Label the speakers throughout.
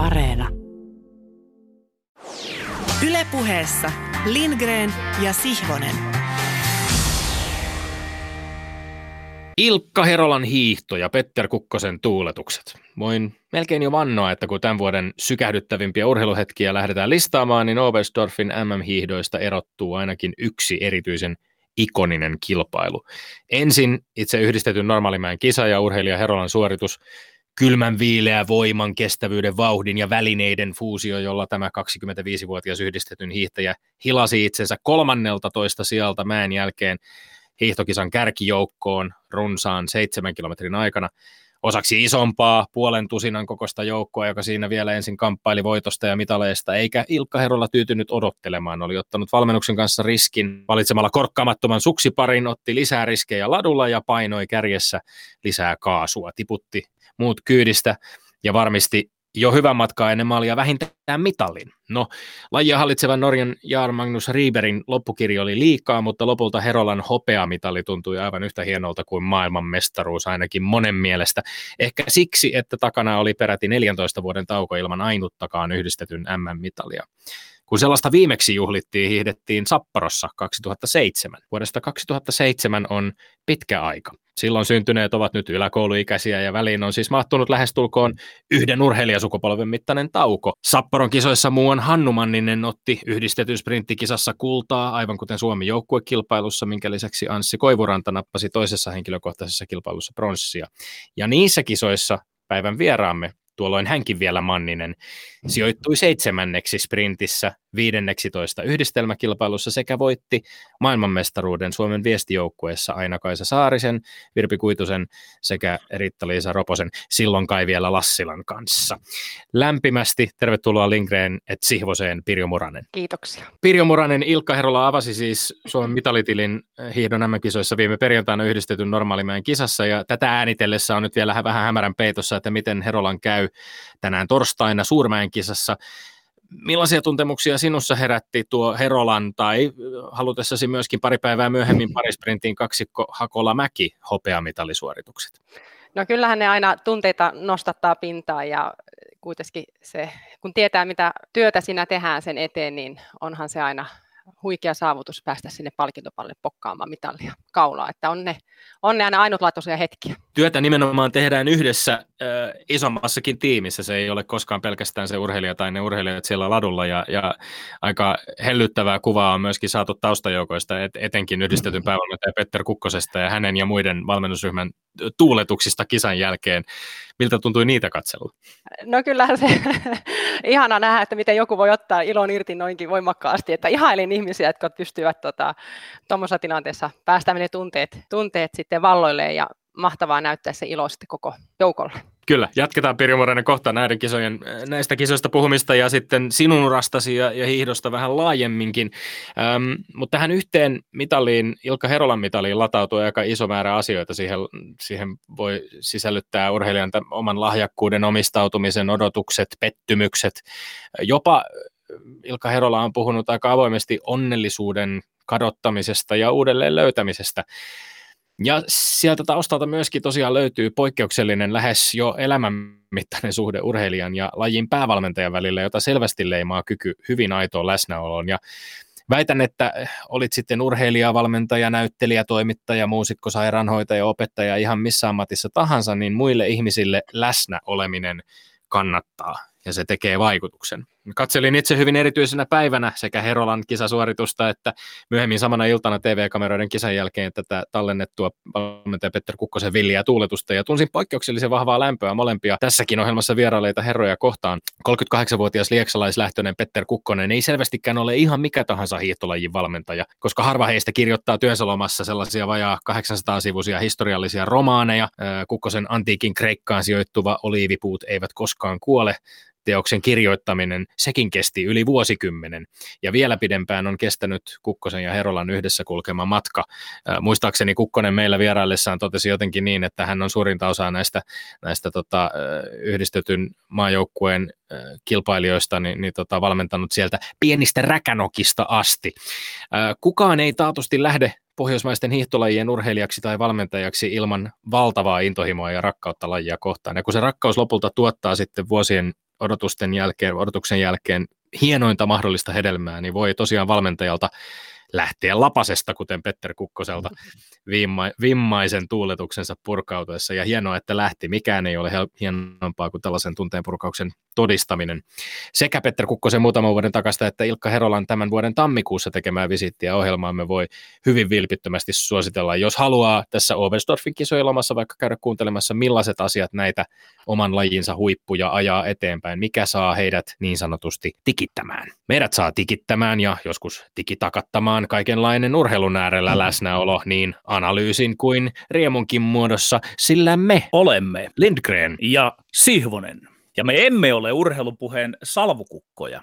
Speaker 1: Areena. Ylepuheessa Lindgren ja Sihvonen.
Speaker 2: Ilkka Herolan hiihto ja Petter Kukkosen tuuletukset. Voin melkein jo vannoa, että kun tämän vuoden sykähdyttävimpiä urheiluhetkiä lähdetään listaamaan, niin Oberstdorfin MM-hiihdoista erottuu ainakin yksi erityisen ikoninen kilpailu. Ensin itse yhdistetyn normaalimäen kisa ja urheilija Herolan suoritus, kylmän viileä voiman, kestävyyden, vauhdin ja välineiden fuusio, jolla tämä 25-vuotias yhdistetyn hiihtäjä hilasi itsensä kolmannelta toista sieltä mäen jälkeen hiihtokisan kärkijoukkoon runsaan seitsemän kilometrin aikana osaksi isompaa puolen tusinan kokoista joukkoa, joka siinä vielä ensin kamppaili voitosta ja mitaleista, eikä Ilkka Herolla tyytynyt odottelemaan. Oli ottanut valmennuksen kanssa riskin valitsemalla korkkaamattoman suksiparin, otti lisää riskejä ladulla ja painoi kärjessä lisää kaasua, tiputti muut kyydistä ja varmisti jo hyvän matkaa ennen maalia vähintään mitallin. No, lajia hallitsevan Norjan Jaar Magnus Rieberin loppukirja oli liikaa, mutta lopulta Herolan hopeamitali tuntui aivan yhtä hienolta kuin maailman mestaruus ainakin monen mielestä. Ehkä siksi, että takana oli peräti 14 vuoden tauko ilman ainuttakaan yhdistetyn MM-mitalia. Kun sellaista viimeksi juhlittiin, hiihdettiin Sapparossa 2007. Vuodesta 2007 on pitkä aika. Silloin syntyneet ovat nyt yläkouluikäisiä ja väliin on siis mahtunut lähestulkoon yhden urheilijasukupolven mittainen tauko. Sapparon kisoissa muuan Hannu Manninen otti yhdistetyn sprinttikisassa kultaa, aivan kuten Suomi joukkuekilpailussa, minkä lisäksi Anssi Koivuranta nappasi toisessa henkilökohtaisessa kilpailussa pronssia. Ja niissä kisoissa päivän vieraamme tuolloin hänkin vielä Manninen, sijoittui seitsemänneksi sprintissä 15 yhdistelmäkilpailussa sekä voitti maailmanmestaruuden Suomen viestijoukkueessa Aina-Kaisa Saarisen, Virpi Kuitusen sekä Riitta-Liisa Roposen, silloin kai vielä Lassilan kanssa. Lämpimästi tervetuloa Lindgren et Sihvoseen Pirjo Muranen.
Speaker 3: Kiitoksia.
Speaker 2: Pirjo Muranen, Ilkka Herola avasi siis Suomen mitalitilin hiihdon MM-kisoissa viime perjantaina yhdistetyn normaalimäen kisassa ja tätä äänitellessä on nyt vielä vähän hämärän peitossa, että miten Herolan käy tänään torstaina Suurmäen kisassa. Millaisia tuntemuksia sinussa herätti tuo Herolan tai halutessasi myöskin pari päivää myöhemmin parisprintin kaksikko Hakola Mäki hopeamitalisuoritukset?
Speaker 3: No kyllähän ne aina tunteita nostattaa pintaan ja kuitenkin se, kun tietää mitä työtä sinä tehdään sen eteen, niin onhan se aina huikea saavutus päästä sinne palkintopalle pokkaamaan mitallia kaulaa, että on ne, on ne aina ainutlaatuisia hetkiä.
Speaker 2: Työtä nimenomaan tehdään yhdessä isommassakin tiimissä, se ei ole koskaan pelkästään se urheilija tai ne urheilijat siellä ladulla ja, ja aika hellyttävää kuvaa on myöskin saatu taustajoukoista, et, etenkin yhdistetyn päävalmentaja Petter Kukkosesta ja hänen ja muiden valmennusryhmän tuuletuksista kisan jälkeen. Miltä tuntui niitä katsella?
Speaker 3: No kyllähän se ihana nähdä, että miten joku voi ottaa ilon irti noinkin voimakkaasti, että ihailin ihmisiä, jotka pystyvät tuommoisessa tota, tilanteessa päästämään ne tunteet, tunteet sitten valloilleen ja mahtavaa näyttää se ilo sitten koko joukolle.
Speaker 2: Kyllä, jatketaan Pirjo Morainen kohta näiden kisojen, näistä kisoista puhumista ja sitten sinun urastasi ja, ja hiihdosta vähän laajemminkin. Ähm, mutta tähän yhteen mitaliin, Ilkka Herolan mitaliin latautuu aika iso määrä asioita. Siihen, siihen voi sisällyttää urheilijan oman lahjakkuuden, omistautumisen, odotukset, pettymykset. Jopa Ilkka Herola on puhunut aika avoimesti onnellisuuden kadottamisesta ja uudelleen löytämisestä. Ja sieltä taustalta myöskin tosiaan löytyy poikkeuksellinen lähes jo elämänmittainen suhde urheilijan ja lajin päävalmentajan välillä, jota selvästi leimaa kyky hyvin aitoon läsnäoloon. Ja väitän, että olit sitten urheilija, valmentaja, näyttelijä, toimittaja, muusikko, sairaanhoitaja, opettaja, ihan missä ammatissa tahansa, niin muille ihmisille läsnä oleminen kannattaa ja se tekee vaikutuksen. Katselin itse hyvin erityisenä päivänä sekä Herolan kisasuoritusta että myöhemmin samana iltana TV-kameroiden kisan jälkeen tätä tallennettua valmentaja Petter Kukkosen villiä tuuletusta ja tunsin poikkeuksellisen vahvaa lämpöä molempia tässäkin ohjelmassa vierailleita herroja kohtaan. 38-vuotias lieksalaislähtöinen Petter Kukkonen ei selvästikään ole ihan mikä tahansa hiihtolajin valmentaja, koska harva heistä kirjoittaa työnsä sellaisia vajaa 800-sivuisia historiallisia romaaneja. Kukkosen antiikin Kreikkaan sijoittuva oliivipuut eivät koskaan kuole teoksen kirjoittaminen, sekin kesti yli vuosikymmenen. Ja vielä pidempään on kestänyt Kukkosen ja Herolan yhdessä kulkema matka. muistaakseni Kukkonen meillä vieraillessaan totesi jotenkin niin, että hän on suurinta osaa näistä, näistä tota, yhdistetyn maajoukkueen kilpailijoista niin, niin tota, valmentanut sieltä pienistä räkänokista asti. kukaan ei taatusti lähde pohjoismaisten hiihtolajien urheilijaksi tai valmentajaksi ilman valtavaa intohimoa ja rakkautta lajia kohtaan. Ja kun se rakkaus lopulta tuottaa sitten vuosien odotusten jälkeen, odotuksen jälkeen hienointa mahdollista hedelmää, niin voi tosiaan valmentajalta lähteä lapasesta, kuten Petter Kukkoselta vimma, vimmaisen tuuletuksensa purkautuessa. Ja hienoa, että lähti. Mikään ei ole hienompaa kuin tällaisen tunteen purkauksen todistaminen. Sekä Petter Kukkosen muutaman vuoden takasta, että Ilkka Herolan tämän vuoden tammikuussa tekemään visittiä ohjelmaamme voi hyvin vilpittömästi suositella. Jos haluaa tässä Oberstdorfin kisoilomassa vaikka käydä kuuntelemassa, millaiset asiat näitä oman lajinsa huippuja ajaa eteenpäin, mikä saa heidät niin sanotusti tikittämään. Meidät saa tikittämään ja joskus tikitakattamaan kaikenlainen urheilun äärellä mm. läsnäolo niin analyysin kuin riemunkin muodossa, sillä me
Speaker 4: olemme
Speaker 2: Lindgren
Speaker 4: ja Sihvonen. Ja me emme ole urheilupuheen salvukukkoja.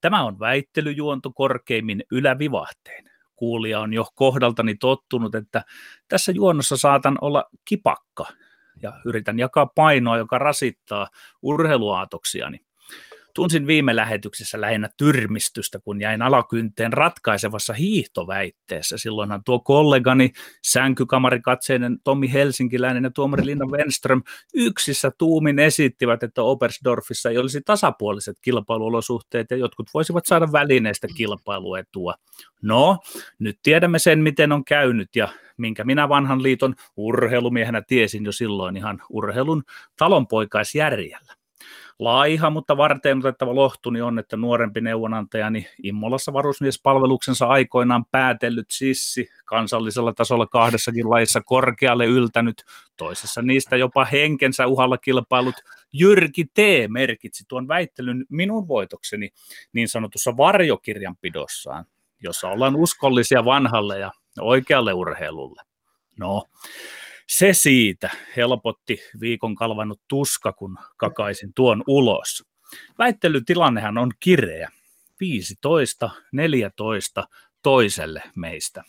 Speaker 4: Tämä on väittelyjuonto korkeimmin ylävivahteen. Kuulija on jo kohdaltani tottunut, että tässä juonnossa saatan olla kipakka ja yritän jakaa painoa, joka rasittaa urheiluaatoksiani. Tunsin viime lähetyksessä lähinnä tyrmistystä, kun jäin alakynteen ratkaisevassa hiihtoväitteessä. Silloinhan tuo kollegani, sänkykamarikatseinen Tommi Helsinkiläinen ja tuomari Linna Wenström yksissä tuumin esittivät, että Obersdorfissa ei olisi tasapuoliset kilpailuolosuhteet ja jotkut voisivat saada välineistä kilpailuetua. No, nyt tiedämme sen, miten on käynyt ja minkä minä vanhan liiton urheilumiehenä tiesin jo silloin ihan urheilun talonpoikaisjärjellä. Laiha, mutta varteen otettava lohtuni on, että nuorempi neuvonantajani Immolassa varusmiespalveluksensa aikoinaan päätellyt sissi, kansallisella tasolla kahdessakin laissa korkealle yltänyt, toisessa niistä jopa henkensä uhalla kilpailut Jyrki T. merkitsi tuon väittelyn minun voitokseni niin sanotussa varjokirjanpidossaan, jossa ollaan uskollisia vanhalle ja oikealle urheilulle. No, se siitä helpotti viikon kalvanut tuska, kun kakaisin tuon ulos. Väittelytilannehan on kireä. 15, 14 toiselle meistä.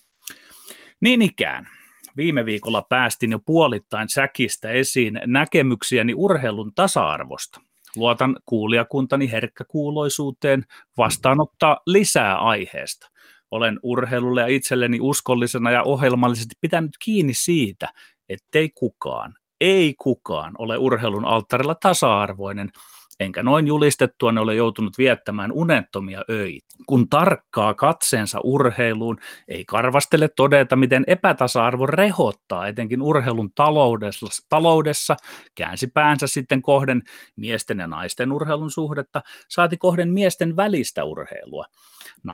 Speaker 4: Niin ikään. Viime viikolla päästin jo puolittain säkistä esiin näkemyksiäni urheilun tasa-arvosta. Luotan kuulijakuntani herkkäkuuloisuuteen vastaanottaa lisää aiheesta. Olen urheilulle ja itselleni uskollisena ja ohjelmallisesti pitänyt kiinni siitä, ettei kukaan, ei kukaan ole urheilun alttarilla tasa-arvoinen, enkä noin julistettua ne ole joutunut viettämään unettomia öitä. Kun tarkkaa katseensa urheiluun, ei karvastele todeta, miten epätasa-arvo rehottaa etenkin urheilun taloudessa, taloudessa, käänsi päänsä sitten kohden miesten ja naisten urheilun suhdetta, saati kohden miesten välistä urheilua.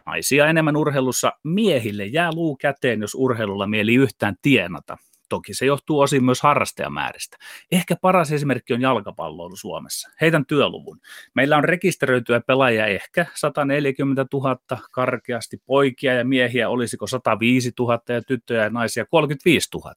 Speaker 4: Naisia enemmän urheilussa miehille jää luu käteen, jos urheilulla mieli yhtään tienata. Toki se johtuu osin myös harrastajamääristä. Ehkä paras esimerkki on jalkapalloilu Suomessa. Heitän työluvun. Meillä on rekisteröityjä pelaajia ehkä 140 000 karkeasti, poikia ja miehiä olisiko 105 000 ja tyttöjä ja naisia 35 000.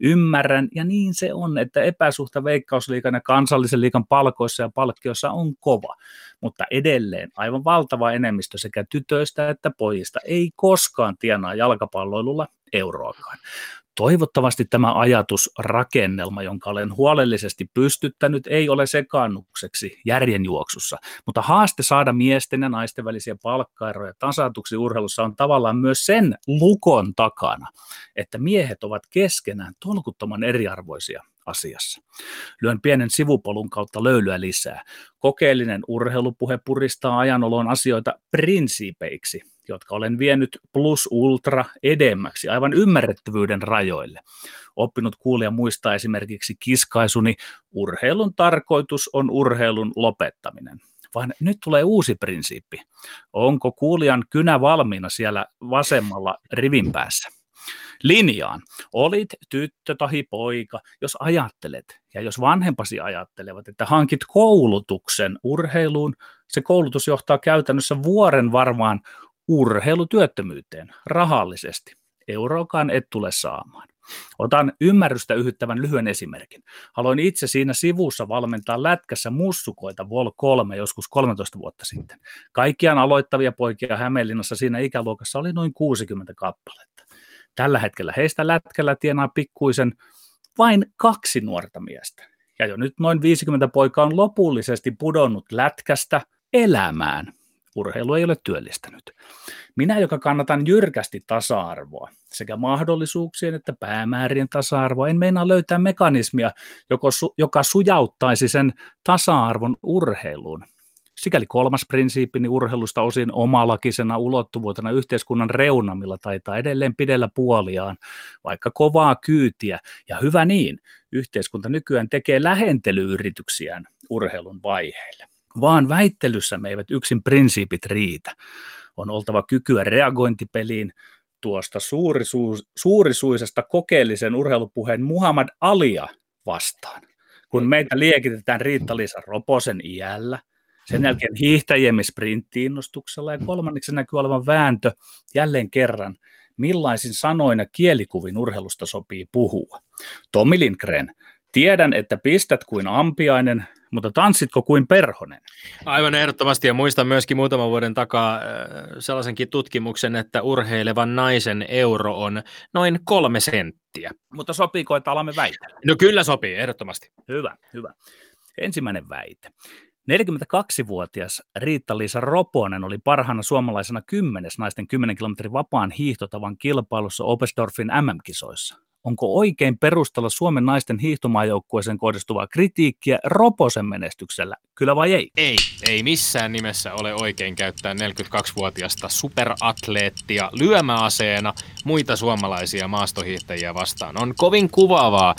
Speaker 4: Ymmärrän, ja niin se on, että epäsuhta veikkausliikan ja kansallisen liikan palkoissa ja palkkiossa on kova. Mutta edelleen aivan valtava enemmistö sekä tytöistä että pojista ei koskaan tienaa jalkapalloilulla euroakaan. Toivottavasti tämä ajatusrakennelma, jonka olen huolellisesti pystyttänyt, ei ole sekannukseksi järjenjuoksussa, mutta haaste saada miesten ja naisten välisiä palkkaeroja tasatuksi urheilussa on tavallaan myös sen lukon takana, että miehet ovat keskenään tolkuttoman eriarvoisia asiassa. Lyön pienen sivupolun kautta löylyä lisää. Kokeellinen urheilupuhe puristaa ajanolon asioita prinsiipeiksi, jotka olen vienyt plus ultra edemmäksi, aivan ymmärrettävyyden rajoille. Oppinut kuulija muistaa esimerkiksi kiskaisuni, urheilun tarkoitus on urheilun lopettaminen. Vaan nyt tulee uusi prinsiippi. Onko kuulijan kynä valmiina siellä vasemmalla rivin päässä? linjaan. Olit tyttö tai poika, jos ajattelet ja jos vanhempasi ajattelevat, että hankit koulutuksen urheiluun, se koulutus johtaa käytännössä vuoren varmaan urheilutyöttömyyteen rahallisesti. Euroakaan et tule saamaan. Otan ymmärrystä yhyttävän lyhyen esimerkin. Haluan itse siinä sivussa valmentaa lätkässä mussukoita Vol 3 joskus 13 vuotta sitten. Kaikkiaan aloittavia poikia Hämeenlinnassa siinä ikäluokassa oli noin 60 kappaletta. Tällä hetkellä heistä lätkällä tienaa pikkuisen vain kaksi nuorta miestä. Ja jo nyt noin 50 poikaa on lopullisesti pudonnut lätkästä elämään urheilu ei ole työllistänyt. Minä, joka kannatan jyrkästi tasa-arvoa, sekä mahdollisuuksien että päämäärien tasa-arvoa, en meinaa löytää mekanismia, joka sujauttaisi sen tasa-arvon urheiluun. Sikäli kolmas prinsiippi, niin urheilusta osin omalakisena ulottuvuutena yhteiskunnan reunamilla taitaa edelleen pidellä puoliaan, vaikka kovaa kyytiä, ja hyvä niin, yhteiskunta nykyään tekee lähentelyyrityksiään urheilun vaiheille. Vaan väittelyssä me eivät yksin prinsiipit riitä. On oltava kykyä reagointipeliin, tuosta suurisuisesta kokeellisen urheilupuheen Muhammad Alia vastaan. Kun meitä liekitetään Riitta-Liisa Roposen iällä, sen jälkeen hiihtäjiemme sprinttiinnostuksella ja kolmanneksi näkyy olevan vääntö jälleen kerran, millaisin sanoin ja kielikuvin urheilusta sopii puhua. Tomi Lindgren, tiedän, että pistät kuin ampiainen, mutta tanssitko kuin perhonen?
Speaker 2: Aivan ehdottomasti ja muistan myöskin muutaman vuoden takaa äh, sellaisenkin tutkimuksen, että urheilevan naisen euro on noin kolme senttiä.
Speaker 4: Mutta sopiiko, että alamme väitellä?
Speaker 2: No kyllä sopii, ehdottomasti.
Speaker 4: Hyvä, hyvä. Ensimmäinen väite. 42-vuotias Riitta-Liisa Roponen oli parhaana suomalaisena kymmenes naisten 10 kilometrin vapaan hiihtotavan kilpailussa Oberstdorfin MM-kisoissa. Onko oikein perustella Suomen naisten hiihtomaajoukkueeseen kohdistuvaa kritiikkiä Roposen menestyksellä, kyllä vai ei?
Speaker 2: Ei, ei missään nimessä ole oikein käyttää 42-vuotiasta superatleettia lyömäaseena muita suomalaisia maastohiihtäjiä vastaan. On kovin kuvaavaa,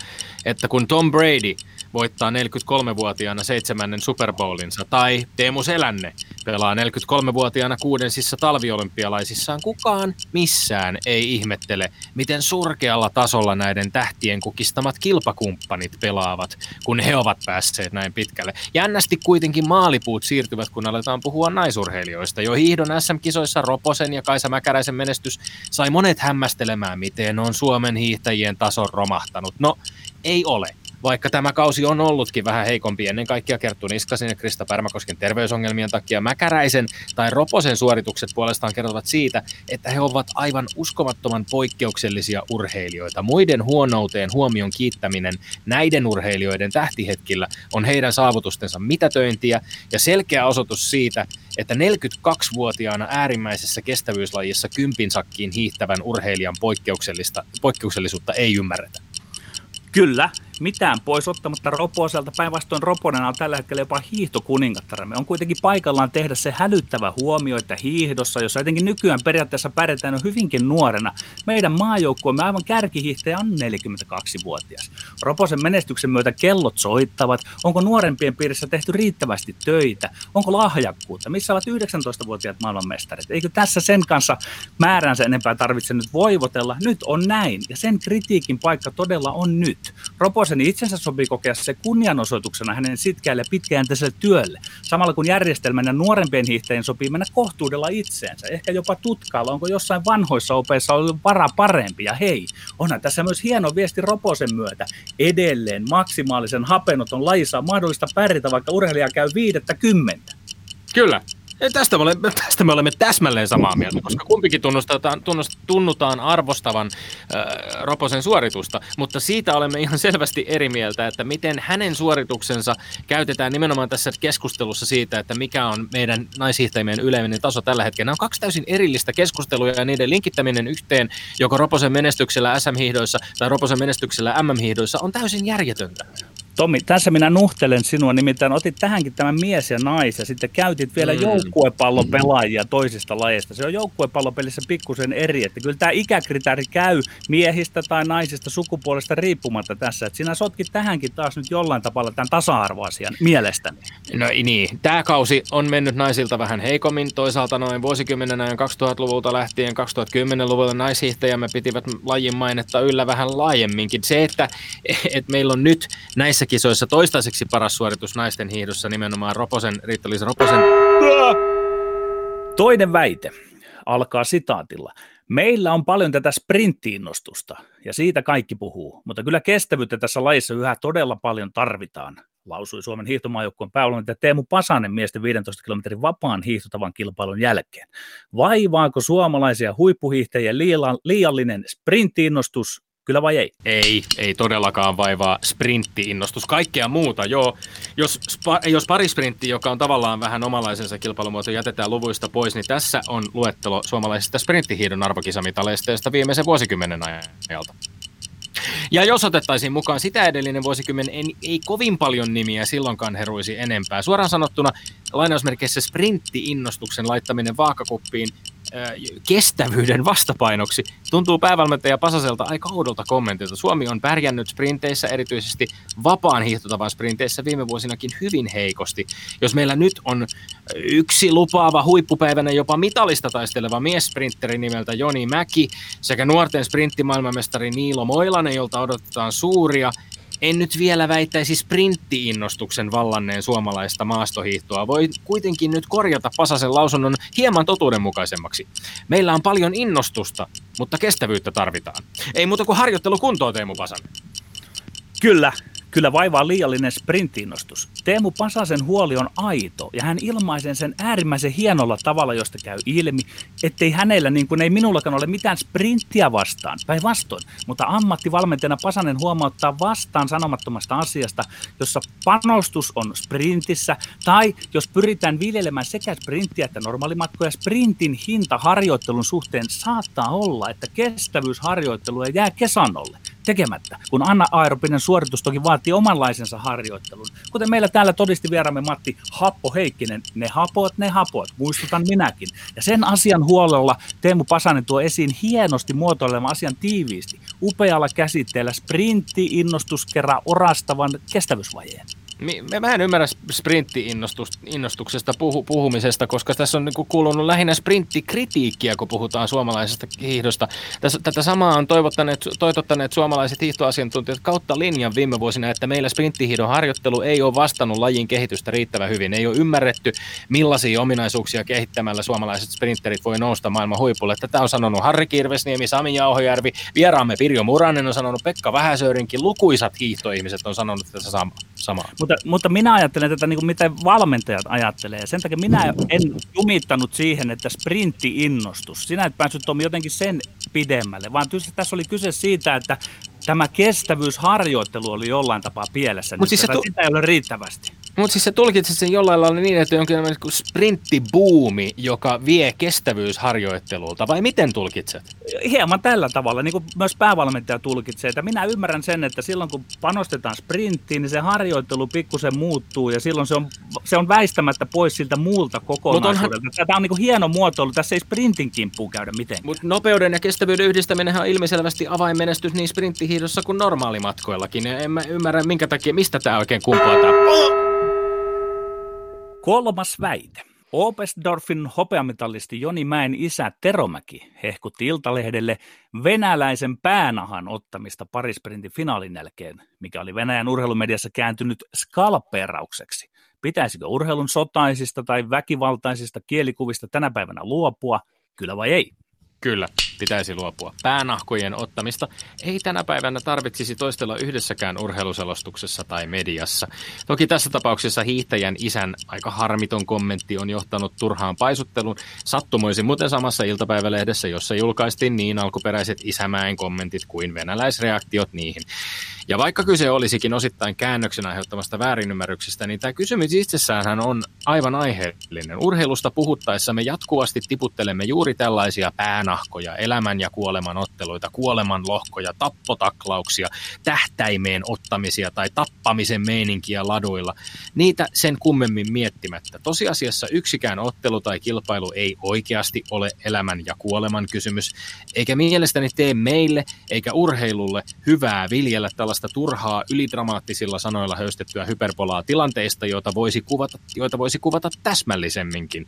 Speaker 2: että kun Tom Brady – voittaa 43-vuotiaana seitsemännen Super Bowlinsa, tai Teemu Selänne pelaa 43-vuotiaana kuudensissa talviolympialaisissaan. Kukaan missään ei ihmettele, miten surkealla tasolla näiden tähtien kukistamat kilpakumppanit pelaavat, kun he ovat päässeet näin pitkälle. Jännästi kuitenkin maalipuut siirtyvät, kun aletaan puhua naisurheilijoista. Jo hiihdon SM-kisoissa Roposen ja Kaisa Mäkäräisen menestys sai monet hämmästelemään, miten on Suomen hiihtäjien tason romahtanut. No, ei ole vaikka tämä kausi on ollutkin vähän heikompi ennen kaikkea Kerttu Niskasin ja Krista Pärmäkosken terveysongelmien takia, Mäkäräisen tai Roposen suoritukset puolestaan kertovat siitä, että he ovat aivan uskomattoman poikkeuksellisia urheilijoita. Muiden huonouteen huomion kiittäminen näiden urheilijoiden tähtihetkillä on heidän saavutustensa mitätöintiä ja selkeä osoitus siitä, että 42-vuotiaana äärimmäisessä kestävyyslajissa kympinsakkiin hiihtävän urheilijan poikkeuksellista, poikkeuksellisuutta ei ymmärretä.
Speaker 4: Kyllä, mitään pois ottamatta Roposelta. Päinvastoin Roponen on tällä hetkellä jopa hiihtokuningattaramme. On kuitenkin paikallaan tehdä se hälyttävä huomio, että hiihdossa, jossa etenkin nykyään periaatteessa pärjätään on hyvinkin nuorena, meidän maajoukkueemme aivan kärkihiihtäjä on 42-vuotias. Roposen menestyksen myötä kellot soittavat. Onko nuorempien piirissä tehty riittävästi töitä? Onko lahjakkuutta? Missä ovat 19-vuotiaat maailmanmestarit? Eikö tässä sen kanssa määränsä enempää tarvitse nyt voivotella? Nyt on näin. Ja sen kritiikin paikka todella on nyt. Roposen Lipposen itsensä sopii kokea se kunnianosoituksena hänen sitkeälle pitkäjänteiselle työlle, samalla kun järjestelmän ja nuorempien hiihtäjien sopii mennä kohtuudella itseensä, ehkä jopa tutkailla, onko jossain vanhoissa opeissa ollut vara parempi, ja hei, onhan tässä myös hieno viesti Roposen myötä, edelleen maksimaalisen hapenoton lajissa on mahdollista pärjätä, vaikka urheilija käy viidettä kymmentä.
Speaker 2: Kyllä, Tästä me, olemme, tästä me olemme täsmälleen samaa mieltä, koska kumpikin tunnustetaan, tunnust, tunnutaan arvostavan äh, Roposen suoritusta, mutta siitä olemme ihan selvästi eri mieltä, että miten hänen suorituksensa käytetään nimenomaan tässä keskustelussa siitä, että mikä on meidän naishiihtäjien yleinen taso tällä hetkellä. Nämä on kaksi täysin erillistä keskustelua ja niiden linkittäminen yhteen joko Roposen menestyksellä SM-hiihdoissa tai Roposen menestyksellä MM-hiihdoissa on täysin järjetöntä.
Speaker 4: Tomi, tässä minä nuhtelen sinua, nimittäin otit tähänkin tämän mies ja nais ja sitten käytit vielä mm. joukkuepallopelaajia toisista lajeista. Se on joukkuepallopelissä pikkusen eri, että kyllä tämä ikäkriteeri käy miehistä tai naisista sukupuolesta riippumatta tässä, että sinä sotkit tähänkin taas nyt jollain tavalla tämän tasa-arvoasian mielestäni.
Speaker 2: No niin, tämä kausi on mennyt naisilta vähän heikommin, toisaalta noin vuosikymmenen ajan 2000-luvulta lähtien 2010-luvulla naishiihtäjämme pitivät lajin mainetta yllä vähän laajemminkin. Se, että, että meillä on nyt näissä kisoissa toistaiseksi paras suoritus naisten hiihdossa nimenomaan Roposen, Riitta-Liisa Roposen.
Speaker 4: Toinen väite alkaa sitaatilla. Meillä on paljon tätä sprinttiinnostusta ja siitä kaikki puhuu, mutta kyllä kestävyyttä tässä lajissa yhä todella paljon tarvitaan, lausui Suomen hiihtomaajoukkueen päävalmentaja Teemu Pasanen miesten 15 kilometrin vapaan hiihtotavan kilpailun jälkeen. Vaivaako suomalaisia huippuhiihtäjiä liiallinen sprinttiinnostus Kyllä vai ei?
Speaker 2: Ei, ei todellakaan vaivaa sprintti-innostus. Kaikkea muuta, joo. Jos, spa, jos sprintti, joka on tavallaan vähän omalaisensa kilpailumuoto, jätetään luvuista pois, niin tässä on luettelo suomalaisista sprinttihiidon arvokisamitaleista viimeisen vuosikymmenen ajalta. Ja jos otettaisiin mukaan sitä edellinen vuosikymmen, en, ei kovin paljon nimiä silloinkaan heruisi enempää. Suoraan sanottuna lainausmerkeissä sprintti-innostuksen laittaminen vaakakuppiin kestävyyden vastapainoksi tuntuu päävalmentaja Pasaselta aika oudolta kommentilta. Suomi on pärjännyt sprinteissä, erityisesti vapaan hiihtotavan sprinteissä viime vuosinakin hyvin heikosti. Jos meillä nyt on yksi lupaava huippupäivänä jopa mitalista taisteleva miessprinteri nimeltä Joni Mäki sekä nuorten sprinttimaailmanmestari Niilo Moilanen, jolta odotetaan suuria en nyt vielä väittäisi sprintti-innostuksen vallanneen suomalaista maastohiihtoa. Voi kuitenkin nyt korjata Pasasen lausunnon hieman totuudenmukaisemmaksi. Meillä on paljon innostusta, mutta kestävyyttä tarvitaan. Ei muuta kuin harjoittelu kuntoon, Teemu Pasanen.
Speaker 4: Kyllä, Kyllä vaivaa liiallinen sprintinnostus. Teemu Pasasen huoli on aito ja hän ilmaisen sen äärimmäisen hienolla tavalla, josta käy ilmi, ettei hänellä, niin kuin ei minullakaan ole mitään sprinttiä vastaan, päinvastoin. Mutta ammattivalmentajana Pasanen huomauttaa vastaan sanomattomasta asiasta, jossa panostus on sprintissä tai jos pyritään viljelemään sekä sprinttiä että normaalimatkoja, sprintin hinta harjoittelun suhteen saattaa olla, että kestävyysharjoittelu jää kesannolle tekemättä, kun Anna aerobinen suoritus toki vaatii omanlaisensa harjoittelun. Kuten meillä täällä todisti vieramme Matti Happo Heikkinen, ne hapot, ne hapot, muistutan minäkin. Ja sen asian huolella Teemu Pasanen tuo esiin hienosti muotoilevan asian tiiviisti, upealla käsitteellä sprintti, innostus orastavan kestävyysvajeen
Speaker 2: mä en ymmärrä sprintti-innostuksesta puhu, puhumisesta, koska tässä on niin kuulunut lähinnä sprinttikritiikkiä, kun puhutaan suomalaisesta hiihdosta. Tässä, tätä samaa on toivottaneet, toitottaneet suomalaiset hiihtoasiantuntijat kautta linjan viime vuosina, että meillä sprinttihiidon harjoittelu ei ole vastannut lajin kehitystä riittävän hyvin. Ei ole ymmärretty, millaisia ominaisuuksia kehittämällä suomalaiset sprinterit voi nousta maailman huipulle. Tätä on sanonut Harri Kirvesniemi, Sami Jauhojärvi, vieraamme Pirjo Muranen on sanonut, Pekka Vähäsöörinkin, lukuisat hiihtoihmiset on sanonut tätä samaa.
Speaker 4: Mutta, mutta minä ajattelen tätä niin kuin miten valmentajat ajattelee. Sen takia minä en jumittanut siihen, että sprintti-innostus. Sinä et päässyt Tomi jotenkin sen pidemmälle, vaan tässä oli kyse siitä, että tämä kestävyysharjoittelu oli jollain tapaa pielessä. Mutta siis tu- sitä ei ole riittävästi.
Speaker 2: Mutta siis se tulkitset sen jollain lailla niin, että jonkin niin sprinttibuumi, joka vie kestävyysharjoittelulta, vai miten tulkitset?
Speaker 4: Hieman tällä tavalla, niin kuin myös päävalmentaja tulkitsee, että minä ymmärrän sen, että silloin kun panostetaan sprinttiin, niin se harjoittelu pikkusen muuttuu, ja silloin se on, se on väistämättä pois siltä muulta kokonaisuudelta. Onhan... Tämä on niin hieno muotoilu, tässä ei sprintin kimppuun käydä mitenkään.
Speaker 2: Mutta nopeuden ja kestävyyden yhdistäminen on ilmiselvästi avainmenestys niin sprinttihiidossa kuin normaalimatkoillakin. En mä ymmärrä, minkä takia, mistä tämä oikein kumpuaa tämä.
Speaker 4: Kolmas väite. Opesdorfin hopeamitallisti Joni Mäen isä Teromäki hehkutti Iltalehdelle venäläisen päänahan ottamista parisprintin finaalin jälkeen, mikä oli Venäjän urheilumediassa kääntynyt skalpeeraukseksi. Pitäisikö urheilun sotaisista tai väkivaltaisista kielikuvista tänä päivänä luopua, kyllä vai ei?
Speaker 2: Kyllä, pitäisi luopua. Päänahkojen ottamista ei tänä päivänä tarvitsisi toistella yhdessäkään urheiluselostuksessa tai mediassa. Toki tässä tapauksessa hiihtäjän isän aika harmiton kommentti on johtanut turhaan paisutteluun. Sattumoisin muuten samassa iltapäivälehdessä, jossa julkaistiin niin alkuperäiset isämäen kommentit kuin venäläisreaktiot niihin. Ja vaikka kyse olisikin osittain käännöksen aiheuttamasta väärinymmärryksestä, niin tämä kysymys itsessään on aivan aiheellinen. Urheilusta puhuttaessa me jatkuvasti tiputtelemme juuri tällaisia päänahkoja, elämän ja kuoleman otteluita, kuoleman lohkoja, tappotaklauksia, tähtäimeen ottamisia tai tappamisen meininkiä laduilla. Niitä sen kummemmin miettimättä. Tosiasiassa yksikään ottelu tai kilpailu ei oikeasti ole elämän ja kuoleman kysymys, eikä mielestäni tee meille eikä urheilulle hyvää viljellä tällaista turhaa ylidramaattisilla sanoilla höystettyä hyperbolaa tilanteista, joita voisi kuvata, joita voisi kuvata täsmällisemminkin.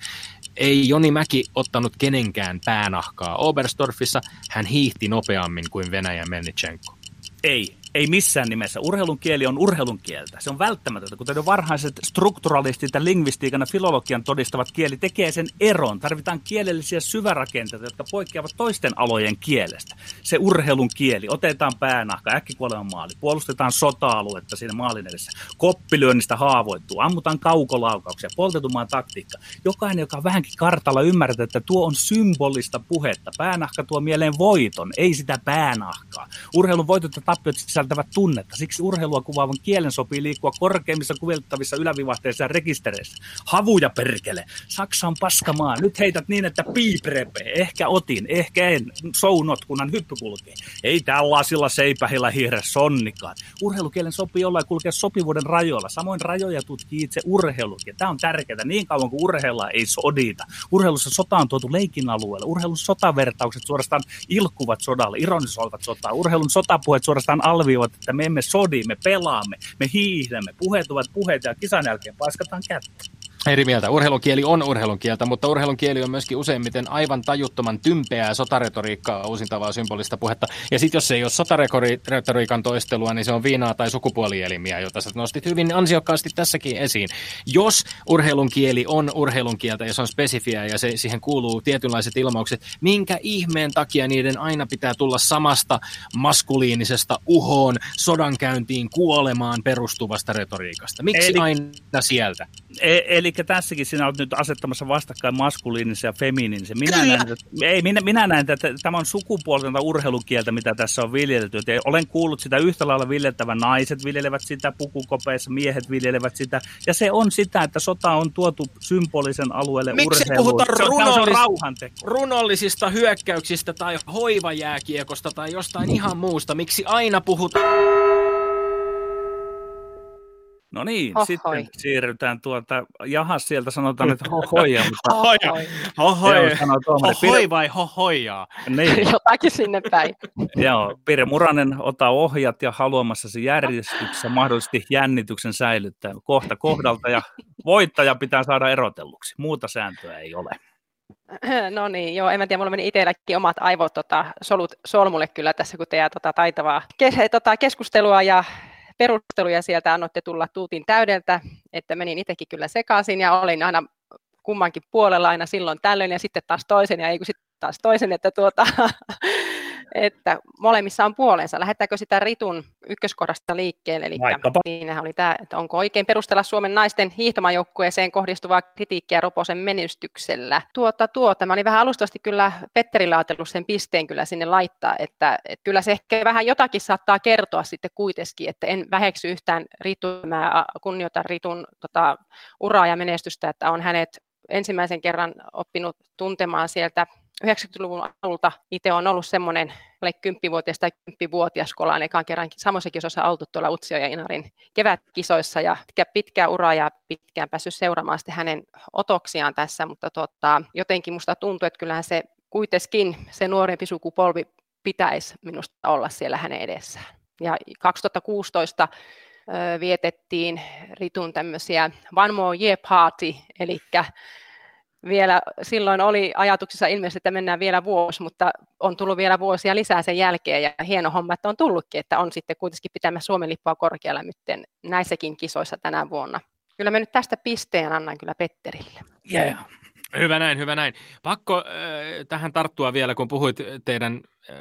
Speaker 2: Ei Joni Mäki ottanut kenenkään päänahkaa Oberstorfissa, hän hiihti nopeammin kuin Venäjän Melnichenko.
Speaker 4: Ei, Ei missään nimessä. Urheilun kieli on urheilun kieltä. Se on välttämätöntä, kuten varhaiset strukturalistit ja lingvistiikan ja filologian todistavat kieli tekee sen eron. Tarvitaan kielellisiä syvärakenteita, jotka poikkeavat toisten alojen kielestä. Se urheilun kieli. Otetaan päänahka, äkkikuolevan maali, puolustetaan sota-aluetta siinä maalin edessä. Koppilyönnistä haavoittuu, ammutaan kaukolaukauksia, poltetumaan taktiikka. Jokainen, joka on vähänkin kartalla ymmärtää, että tuo on symbolista puhetta. Päänahka tuo mieleen voiton, ei sitä päänahkaa. Urheilun voitot ja tappiot sisältävät tunnetta. Siksi urheilua kuvaavan kielen sopii liikkua korkeimmissa kuveltavissa ylävivahteissa ja rekistereissä. Havuja perkele. Saksa on paskamaa. Nyt heität niin, että piip repee. Ehkä otin, ehkä en. Sounot, kunnan hyppy kulkee. Ei tällaisilla seipähillä hiirä sonnikaan. Urheilukielen sopii olla ja kulkea sopivuuden rajoilla. Samoin rajoja tutkii itse urheilu. Ja tämä on tärkeää. Niin kauan kuin urheilla ei sodita. Urheilussa sota on tuotu leikin alueelle. Urheilun sotavertaukset suorastaan ilkkuvat sodalle, ironisoivat sotaa. Urheilun sotapuheet suorastaan alviivat, että me emme sodi, me pelaamme, me hiihdämme. Puheet ovat puheita ja kisan jälkeen paiskataan kättä.
Speaker 2: Eri mieltä. Urheilun on urheilun kieltä, mutta urheilun kieli on myöskin useimmiten aivan tajuttoman tympeää sotaretoriikkaa, uusintavaa symbolista puhetta. Ja sitten jos se ei ole sotaretoriikan toistelua, niin se on viinaa tai sukupuolielimiä, jota sä nostit hyvin ansiokkaasti tässäkin esiin. Jos urheilun kieli on urheilun kieltä ja se on spesifiä ja se, siihen kuuluu tietynlaiset ilmaukset, minkä ihmeen takia niiden aina pitää tulla samasta maskuliinisesta uhoon, sodankäyntiin, kuolemaan perustuvasta retoriikasta? Miksi Eli... aina sieltä?
Speaker 4: E- eli tässäkin sinä olet nyt asettamassa vastakkain maskuliinisen ja feminiinisen. Minä näen, että, ei, minä, minä näen, että tämä on sukupuolta urheilukieltä, mitä tässä on viljelty. Ja olen kuullut sitä yhtä lailla viljeltävän. Naiset viljelevät sitä pukukopeissa, miehet viljelevät sitä. Ja se on sitä, että sota on tuotu symbolisen alueelle
Speaker 2: Miksi
Speaker 4: urheiluun.
Speaker 2: puhutaan runollis- runollisista hyökkäyksistä tai hoivajääkiekosta tai jostain ihan muusta? Miksi aina puhutaan...
Speaker 4: No niin, Hohoi. sitten siirrytään tuota, jahas sieltä sanotaan, että hohoja. Mutta hohoja.
Speaker 2: Hohoja. Hohoi vai hohoja?
Speaker 3: Niin. Jotakin sinne päin.
Speaker 4: Joo, Pire Muranen, ota ohjat ja haluamassasi järjestyksessä mahdollisesti jännityksen säilyttää kohta kohdalta ja voittaja pitää saada erotelluksi. Muuta sääntöä ei ole.
Speaker 3: No niin, joo, en mä tiedä, mulla meni itselläkin omat aivot tota, solut solmulle kyllä tässä, kun teidän tota, taitavaa kes, tota, keskustelua ja perusteluja sieltä annoitte tulla tuutin täydeltä, että menin itsekin kyllä sekaisin ja olin aina kummankin puolella aina silloin tällöin ja sitten taas toisen ja ei kun sitten taas toisen, että tuota, että molemmissa on puolensa. Lähdetäänkö sitä Ritun ykköskohdasta liikkeelle? Eli siinähän oli tämä, että onko oikein perustella Suomen naisten hiihtomajoukkueeseen kohdistuvaa kritiikkiä Roposen menestyksellä. Tuota, tuo, tämä oli vähän alustavasti kyllä Petteri laatellut sen pisteen kyllä sinne laittaa, että, että kyllä se ehkä vähän jotakin saattaa kertoa sitten kuitenkin, että en väheksy yhtään Ritun, mä kunnioitan Ritun tota, uraa ja menestystä, että on hänet ensimmäisen kerran oppinut tuntemaan sieltä 90-luvun alulta itse on ollut semmoinen alle 10-vuotias tai 10-vuotias, kun ollaan ekaan kerran samoissa kisoissa oltu tuolla Utsio ja Inarin kevätkisoissa ja pitkä, pitkä ura ja pitkään päässyt seuraamaan sitten hänen otoksiaan tässä, mutta tota, jotenkin musta tuntuu, että kyllähän se kuitenkin se nuorempi sukupolvi pitäisi minusta olla siellä hänen edessään. Ja 2016 vietettiin Ritun tämmöisiä One More Year Party, eli vielä silloin oli ajatuksissa ilmeisesti, että mennään vielä vuosi, mutta on tullut vielä vuosia lisää sen jälkeen ja hieno homma, että on tullutkin, että on sitten kuitenkin pitämässä Suomen lippua korkealla nyt näissäkin kisoissa tänä vuonna. Kyllä mä nyt tästä pisteen annan kyllä Petterille.
Speaker 2: Yeah. Hyvä näin, hyvä näin. Pakko äh, tähän tarttua vielä, kun puhuit teidän äh,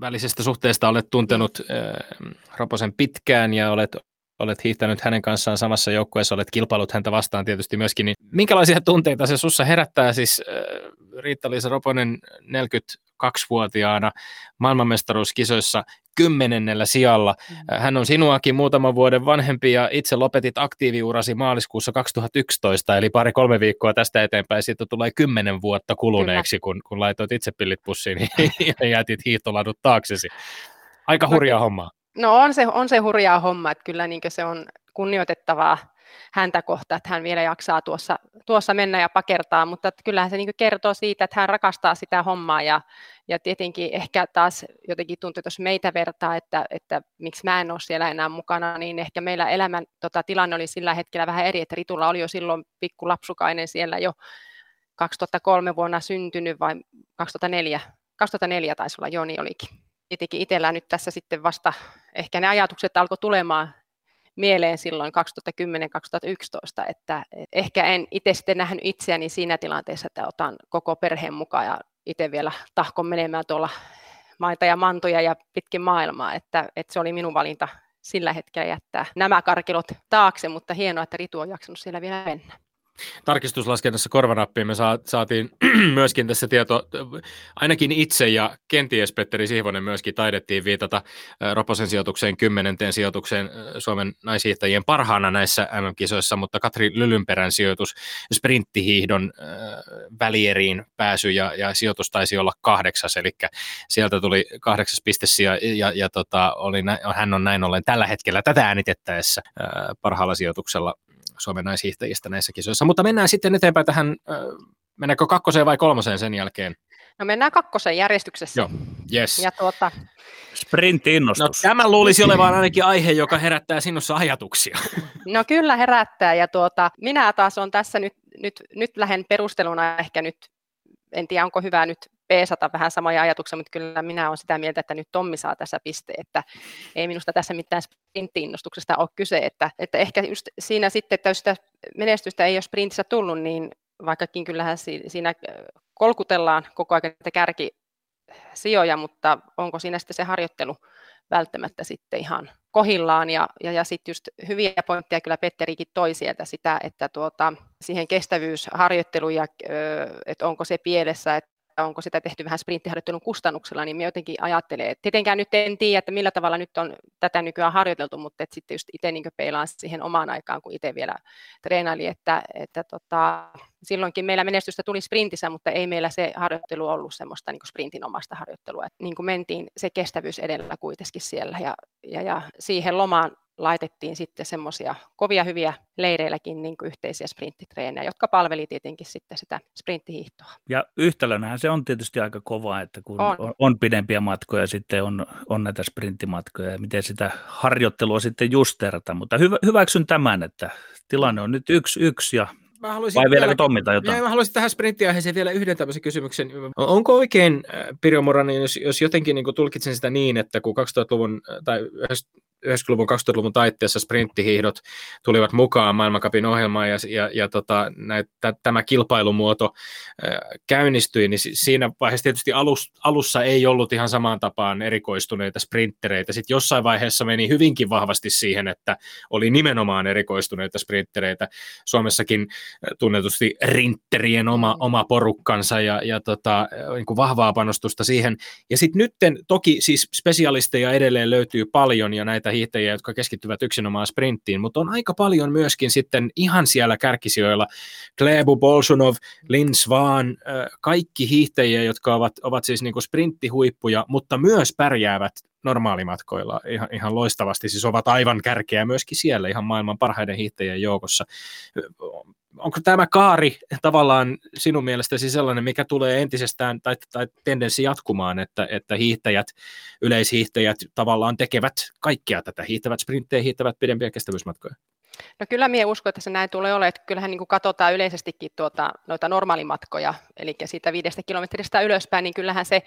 Speaker 2: välisestä suhteesta, olet tuntenut äh, Raposen pitkään ja olet olet hiihtänyt hänen kanssaan samassa joukkueessa, olet kilpailut häntä vastaan tietysti myöskin, niin minkälaisia tunteita se sussa herättää siis äh, Riitta-Liisa Roponen 42-vuotiaana maailmanmestaruuskisoissa kymmenennellä sijalla. Mm. Hän on sinuakin muutaman vuoden vanhempi ja itse lopetit aktiiviurasi maaliskuussa 2011, eli pari-kolme viikkoa tästä eteenpäin. Siitä tulee kymmenen vuotta kuluneeksi, kun, kun laitoit itse pillit pussiin ja jätit hiihtoladut taaksesi. Aika hurjaa hommaa.
Speaker 3: No on se, on se hurjaa homma, että kyllä niin se on kunnioitettavaa häntä kohtaan, että hän vielä jaksaa tuossa, tuossa mennä ja pakertaa, mutta että kyllähän se niin kertoo siitä, että hän rakastaa sitä hommaa ja, ja tietenkin ehkä taas jotenkin tuntuu, että jos meitä vertaa, että, että miksi mä en ole siellä enää mukana, niin ehkä meillä elämän tota, tilanne oli sillä hetkellä vähän eri, että Ritulla oli jo silloin pikku lapsukainen siellä jo 2003 vuonna syntynyt vai 2004, 2004 taisi olla, joo niin olikin tietenkin itsellä nyt tässä sitten vasta ehkä ne ajatukset alkoi tulemaan mieleen silloin 2010-2011, että ehkä en itse sitten nähnyt itseäni siinä tilanteessa, että otan koko perheen mukaan ja itse vielä tahkon menemään tuolla maita ja mantoja ja pitkin maailmaa, että, että se oli minun valinta sillä hetkellä jättää nämä karkilot taakse, mutta hienoa, että Ritu on jaksanut siellä vielä mennä
Speaker 2: tarkistuslaskennassa korvanappiin me saatiin myöskin tässä tieto, ainakin itse ja kenties Petteri Sihvonen myöskin taidettiin viitata Roposen sijoitukseen kymmenenteen sijoitukseen Suomen naishiihtäjien parhaana näissä MM-kisoissa, mutta Katri Lylynperän sijoitus sprinttihiihdon välieriin pääsy ja, ja sijoitus taisi olla kahdeksas, eli sieltä tuli kahdeksas piste ja, ja, ja tota, oli, hän on näin ollen tällä hetkellä tätä äänitettäessä parhaalla sijoituksella Suomen naishiihtäjistä näissä kisoissa. Mutta mennään sitten eteenpäin tähän, mennäänkö kakkoseen vai kolmoseen sen jälkeen?
Speaker 3: No mennään kakkosen järjestyksessä.
Speaker 2: Joo, yes.
Speaker 3: Ja tuota...
Speaker 4: Sprint-innostus.
Speaker 2: No, tämä luulisi olevan ainakin aihe, joka herättää sinussa ajatuksia.
Speaker 3: No kyllä herättää, ja tuota, minä taas on tässä nyt, nyt, nyt lähden perusteluna ehkä nyt, en tiedä onko hyvä nyt peesata vähän samoja ajatuksia, mutta kyllä minä olen sitä mieltä, että nyt Tommi saa tässä pisteen, että ei minusta tässä mitään sprinttiinnostuksesta ole kyse, että, että ehkä just siinä sitten, että jos sitä menestystä ei ole sprintissä tullut, niin vaikkakin kyllähän siinä kolkutellaan koko ajan kärki sijoja, mutta onko siinä sitten se harjoittelu välttämättä sitten ihan kohillaan. Ja, ja, ja sitten just hyviä pointteja kyllä Petterikin toi sieltä sitä, että tuota, siihen kestävyysharjoitteluun ja että onko se pielessä, että onko sitä tehty vähän sprinttiharjoittelun kustannuksella, niin minä jotenkin ajattelen, että tietenkään nyt en tiedä, että millä tavalla nyt on tätä nykyään harjoiteltu, mutta että sitten just itse niin peilaan siihen omaan aikaan, kun itse vielä treenaili, että, että tota, silloinkin meillä menestystä tuli sprintissä, mutta ei meillä se harjoittelu ollut semmoista niin sprintin omasta harjoittelua. että niin kuin mentiin se kestävyys edellä kuitenkin siellä ja, ja, ja siihen lomaan laitettiin sitten semmoisia kovia hyviä leireilläkin niin kuin yhteisiä sprinttitreenejä, jotka palveli tietenkin sitten sitä sprinttihiihtoa.
Speaker 4: Ja yhtälönähän se on tietysti aika kova, että kun on, on, on pidempiä matkoja, sitten on, on näitä sprinttimatkoja ja miten sitä harjoittelua sitten justerata, mutta hyvä, hyväksyn tämän, että tilanne on nyt yksi yksi ja mä haluaisin Vai vieläkö Tommilta jotain?
Speaker 2: mä haluaisin tähän sprinttiaiheeseen vielä yhden tämmöisen kysymyksen. Onko oikein, Pirjo Moranen, jos, jos jotenkin niin tulkitsen sitä niin, että kun 2000-luvun tai 90-luvun, 2000-luvun taitteessa sprinttihiihdot tulivat mukaan maailmankapin ohjelmaan ja, ja, ja tota, näitä, tämä kilpailumuoto käynnistyi, niin siinä vaiheessa tietysti alus, alussa ei ollut ihan samaan tapaan erikoistuneita sprinttereitä. Sitten jossain vaiheessa meni hyvinkin vahvasti siihen, että oli nimenomaan erikoistuneita sprinttereitä. Suomessakin tunnetusti rintterien oma, oma porukkansa ja, ja tota, niin kuin vahvaa panostusta siihen. Ja sitten nytten toki siis spesialisteja edelleen löytyy paljon ja näitä hiihtäjiä, jotka keskittyvät yksinomaan sprinttiin, mutta on aika paljon myöskin sitten ihan siellä kärkisijoilla. Klebu, Bolsunov, Lin Svan, kaikki hiihtäjiä, jotka ovat, ovat siis niin kuin sprinttihuippuja, mutta myös pärjäävät normaalimatkoilla ihan, ihan loistavasti, siis ovat aivan kärkeä myöskin siellä ihan maailman parhaiden hiihtäjien joukossa onko tämä kaari tavallaan sinun mielestäsi sellainen, mikä tulee entisestään tai, tai tendenssi jatkumaan, että, että hiihtäjät, yleishiihtäjät tavallaan tekevät kaikkea tätä, hiihtävät sprinttejä, hiihtävät pidempiä kestävyysmatkoja?
Speaker 3: No kyllä minä uskon, että se näin tulee olemaan. Että kyllähän niin kuin katsotaan yleisestikin tuota, noita normaalimatkoja, eli siitä viidestä kilometristä ylöspäin, niin kyllähän se,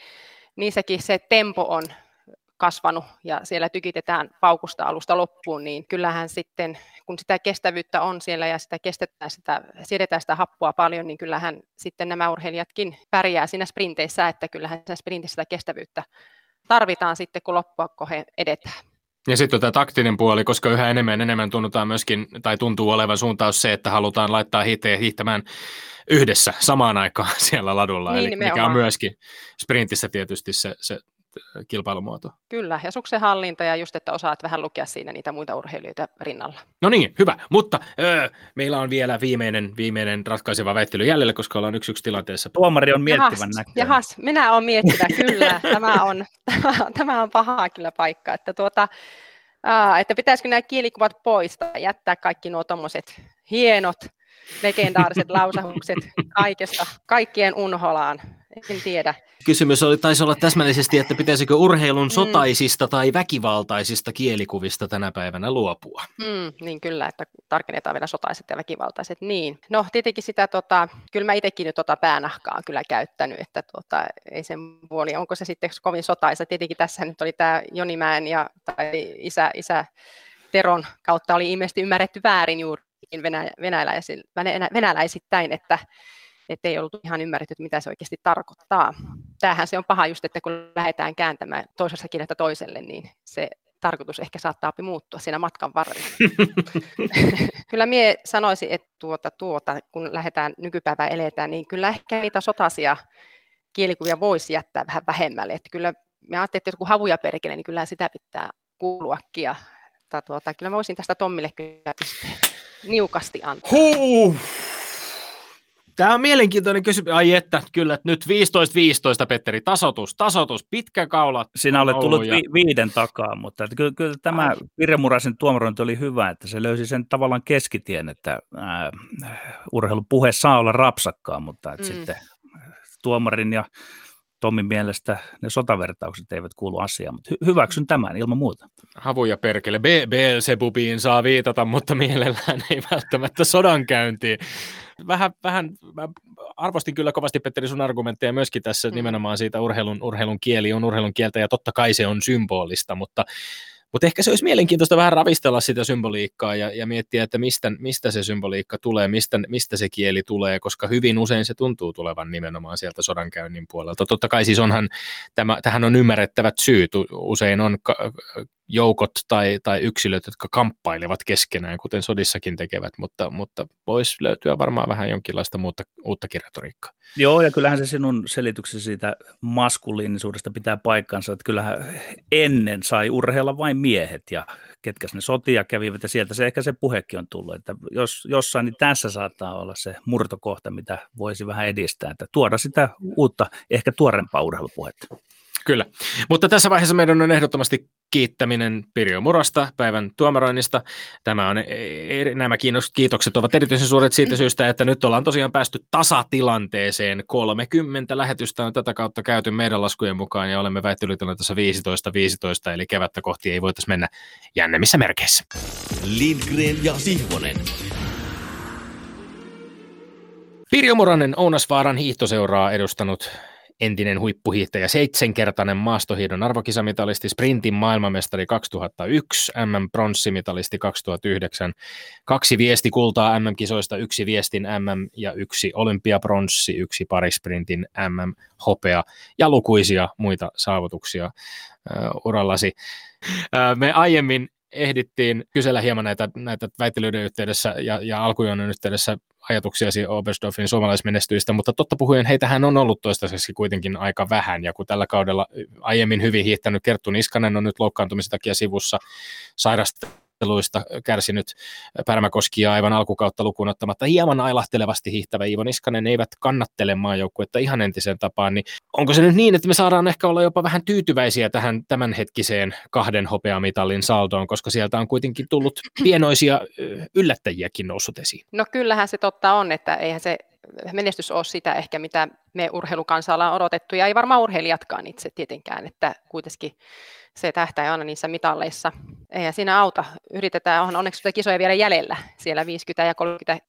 Speaker 3: niissäkin se tempo on kasvanut ja siellä tykitetään paukusta alusta loppuun, niin kyllähän sitten, kun sitä kestävyyttä on siellä ja sitä kestetään sitä, siedetään sitä happoa paljon, niin kyllähän sitten nämä urheilijatkin pärjää siinä sprinteissä, että kyllähän siinä sprintissä sitä kestävyyttä tarvitaan sitten, kun loppua kohden edetään.
Speaker 2: Ja sitten tämä taktinen puoli, koska yhä enemmän enemmän tunnutaan myöskin, tai tuntuu olevan suuntaus se, että halutaan laittaa hiihtäjät hiihtämään yhdessä samaan aikaan siellä ladulla, niin, eli mikä on myöskin sprintissä tietysti se, se kilpailumuoto.
Speaker 3: Kyllä, ja suksen hallinta ja just, että osaat vähän lukea siinä niitä muita urheilijoita rinnalla.
Speaker 2: No niin, hyvä, mutta öö, meillä on vielä viimeinen, viimeinen ratkaiseva väittely jäljellä, koska ollaan yksi yksi tilanteessa.
Speaker 4: Tuomari on miettivän
Speaker 3: näköinen. Jahas, minä olen miettivä, kyllä. tämä, on, tämä, tämä on pahaa kyllä paikka, että, tuota, aa, että pitäisikö nämä kielikuvat poistaa, jättää kaikki nuo tuommoiset hienot, legendaariset lausahukset kaikesta, kaikkien unholaan en tiedä.
Speaker 2: Kysymys oli, taisi olla täsmällisesti, että pitäisikö urheilun mm. sotaisista tai väkivaltaisista kielikuvista tänä päivänä luopua?
Speaker 3: Mm, niin kyllä, että tarkennetaan vielä sotaiset ja väkivaltaiset. Niin. No tietenkin sitä, tota, kyllä mä itsekin nyt tota päänahkaa kyllä käyttänyt, että tota, ei sen puoli, onko se sitten kovin sotaisa. Tietenkin tässä nyt oli tämä Jonimäen ja tai isä, isä Teron kautta oli ilmeisesti ymmärretty väärin juuri venä, venäläisittäin, että että ei ollut ihan ymmärretty, että mitä se oikeasti tarkoittaa. Tämähän se on paha just, että kun lähdetään kääntämään toisessa kieltä toiselle, niin se tarkoitus ehkä saattaa muuttua siinä matkan varrella. kyllä mie sanoisin, että tuota, tuota, kun lähdetään nykypäivää eletään, niin kyllä ehkä niitä sotasia kielikuvia voisi jättää vähän vähemmälle. Että kyllä me ajattelin, että joku havuja perkele, niin kyllä sitä pitää kuuluakin. Ja, tuota, kyllä mä voisin tästä Tommille kyllä niukasti antaa.
Speaker 2: Huh. Tämä on mielenkiintoinen kysymys. Ai että, kyllä, nyt 15-15, Petteri, tasotus, tasotus, pitkä kaula.
Speaker 4: Sinä olet tullut ja... vi- viiden takaa, mutta että kyllä, kyllä tämä Pirjo Muraisen tuomarointi oli hyvä, että se löysi sen tavallaan keskitien, että äh, urheilupuhe saa olla rapsakkaa, mutta että mm. sitten tuomarin ja Tommin mielestä ne sotavertaukset eivät kuulu asiaan, mutta hy- hyväksyn tämän ilman muuta.
Speaker 2: Havuja perkele. B- Beelzebubiin saa viitata, mutta mielellään ei välttämättä sodankäyntiin. Vähän, vähän mä arvostin kyllä kovasti Petteri sun argumentteja myöskin tässä mm. nimenomaan siitä urheilun, urheilun kieli on urheilun kieltä ja totta kai se on symbolista, mutta mutta ehkä se olisi mielenkiintoista vähän ravistella sitä symboliikkaa ja, ja miettiä, että mistä, mistä se symboliikka tulee, mistä, mistä se kieli tulee, koska hyvin usein se tuntuu tulevan nimenomaan sieltä sodankäynnin puolelta. Totta kai siis onhan, tämä, tähän on ymmärrettävät syyt. Usein on ka- joukot tai, tai yksilöt, jotka kamppailevat keskenään, kuten sodissakin tekevät, mutta, mutta voisi löytyä varmaan vähän jonkinlaista muuta, uutta retoriikkaa.
Speaker 4: Joo, ja kyllähän se sinun selityksesi siitä maskuliinisuudesta pitää paikkansa, että kyllähän ennen sai urheilla vain miehet, ja ketkä ne sotia kävivät, ja sieltä se ehkä se puhekin on tullut, että jos jossain, niin tässä saattaa olla se murtokohta, mitä voisi vähän edistää, että tuoda sitä uutta, ehkä tuorempaa urheilupuhetta.
Speaker 2: Kyllä, mutta tässä vaiheessa meidän on ehdottomasti kiittäminen Pirjo Murasta päivän tuomaroinnista. Tämä on, e, nämä kiitokset ovat erityisen suuret siitä syystä, että nyt ollaan tosiaan päästy tasatilanteeseen. 30 lähetystä on tätä kautta käyty meidän laskujen mukaan ja olemme väittelytilanteessa 15-15, eli kevättä kohti ei voitaisiin mennä jännemmissä merkeissä. Lindgren ja Sihvonen. Pirjo Muranen Ounasvaaran hiihtoseuraa edustanut entinen huippuhiihtäjä, seitsemänkertainen maastohiidon arvokisamitalisti, sprintin maailmanmestari 2001, MM-pronssimitalisti 2009, kaksi viesti kultaa MM-kisoista, yksi viestin MM ja yksi olympiapronssi, yksi parisprintin MM-hopea ja lukuisia muita saavutuksia urallasi. Me aiemmin ehdittiin kysellä hieman näitä, näitä väittelyiden yhteydessä ja, ja alkujoinen yhteydessä ajatuksiasi Oberstdorfin suomalaismenestyistä, mutta totta puhujen heitähän on ollut toistaiseksi kuitenkin aika vähän, ja kun tällä kaudella aiemmin hyvin hiihtänyt Kerttu Niskanen on nyt loukkaantumisen takia sivussa sairasta otteluista kärsinyt Pärmäkoski aivan alkukautta lukuun ottamatta hieman ailahtelevasti hiihtävä Iivo Niskanen eivät kannattele maajoukkuetta ihan entiseen tapaan, niin onko se nyt niin, että me saadaan ehkä olla jopa vähän tyytyväisiä tähän tämänhetkiseen kahden hopeamitalin saldoon, koska sieltä on kuitenkin tullut pienoisia yllättäjiäkin noussut esiin?
Speaker 3: No kyllähän se totta on, että eihän se menestys ole sitä ehkä, mitä me urheilukansalla on odotettu, ja ei varmaan urheilijatkaan itse tietenkään, että kuitenkin se tähtää aina niissä mitalleissa. Eihän siinä auta. Yritetään, on onneksi sitä kisoja vielä jäljellä. Siellä 50 ja 30 eh,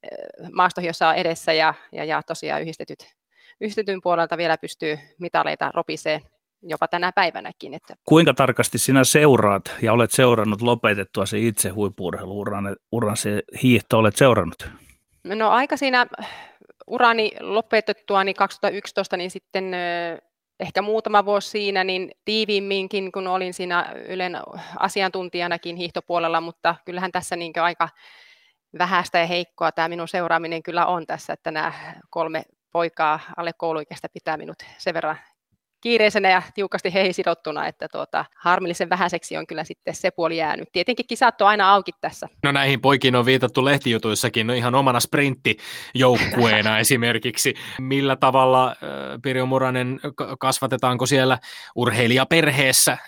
Speaker 3: maastohiossa on edessä ja, ja, ja tosiaan yhdistetyt, yhdistetyn puolelta vielä pystyy mitaleita ropisee jopa tänä päivänäkin. Että.
Speaker 4: Kuinka tarkasti sinä seuraat ja olet seurannut lopetettua se itse huippuurheiluuran uran se hiihto olet seurannut?
Speaker 3: No aika siinä urani lopetettua niin 2011, niin sitten ehkä muutama vuosi siinä, niin tiiviimminkin, kun olin siinä Ylen asiantuntijanakin hiihtopuolella, mutta kyllähän tässä niin aika vähäistä ja heikkoa tämä minun seuraaminen kyllä on tässä, että nämä kolme poikaa alle kouluikäistä pitää minut sen verran kiireisenä ja tiukasti heihin sidottuna, että tuota, harmillisen vähäiseksi on kyllä sitten se puoli jäänyt. Tietenkin kisat on aina auki tässä.
Speaker 2: No näihin poikiin on viitattu lehtijutuissakin, no ihan omana sprinttijoukkueena esimerkiksi. Millä tavalla äh, Pirjo Muranen, kasvatetaanko siellä urheilijaperheessä, äh,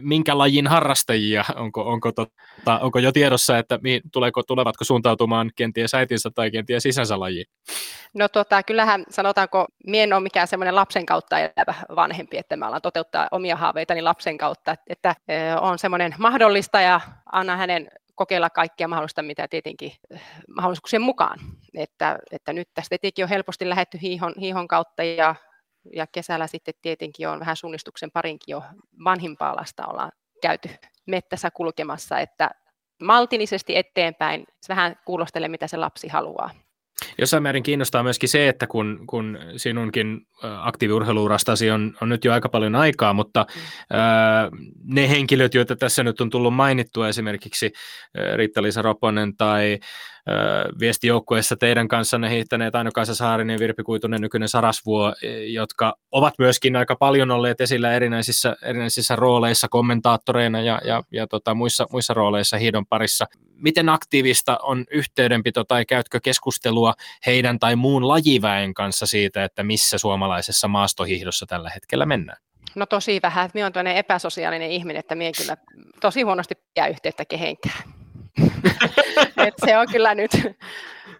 Speaker 2: minkä lajin harrastajia? Onko, onko, tota, onko jo tiedossa, että tuleeko, tulevatko suuntautumaan kenties äitinsä tai kenties isänsä lajiin?
Speaker 3: No tota, kyllähän sanotaanko, mie en ole mikään semmoinen lapsen kautta elävä vanhempi, että mä alan toteuttaa omia haaveitani lapsen kautta, että on semmoinen mahdollista ja anna hänen kokeilla kaikkia mahdollista, mitä tietenkin mahdollisuuksien mukaan. Että, että nyt tästä tietenkin on helposti lähetty hiihon, hiihon kautta ja, ja kesällä sitten tietenkin on vähän suunnistuksen parinkin jo vanhimpaa lasta ollaan käyty mettässä kulkemassa, että maltillisesti eteenpäin, vähän kuulostele mitä se lapsi haluaa.
Speaker 2: Jossain määrin kiinnostaa myöskin se, että kun, kun sinunkin aktiiviurheiluurastasi on, on nyt jo aika paljon aikaa, mutta mm. ää, ne henkilöt, joita tässä nyt on tullut mainittua, esimerkiksi Riitta-Liisa Roponen tai viestijoukkueessa teidän kanssanne hiihtäneet Aino-Kaisa Saarinen, Virpi Kuitunen, nykyinen Sarasvuo, e, jotka ovat myöskin aika paljon olleet esillä erinäisissä, erinäisissä rooleissa, kommentaattoreina ja, ja, ja tota, muissa, muissa rooleissa hiidon parissa. Miten aktiivista on yhteydenpito tai käytkö keskustelua heidän tai muun lajiväen kanssa siitä, että missä suomalaisessa maastohiihdossa tällä hetkellä mennään?
Speaker 3: No tosi vähän. Minä olen epäsosiaalinen ihminen, että minä kyllä tosi huonosti pidä yhteyttä kehenkään. Et se on kyllä nyt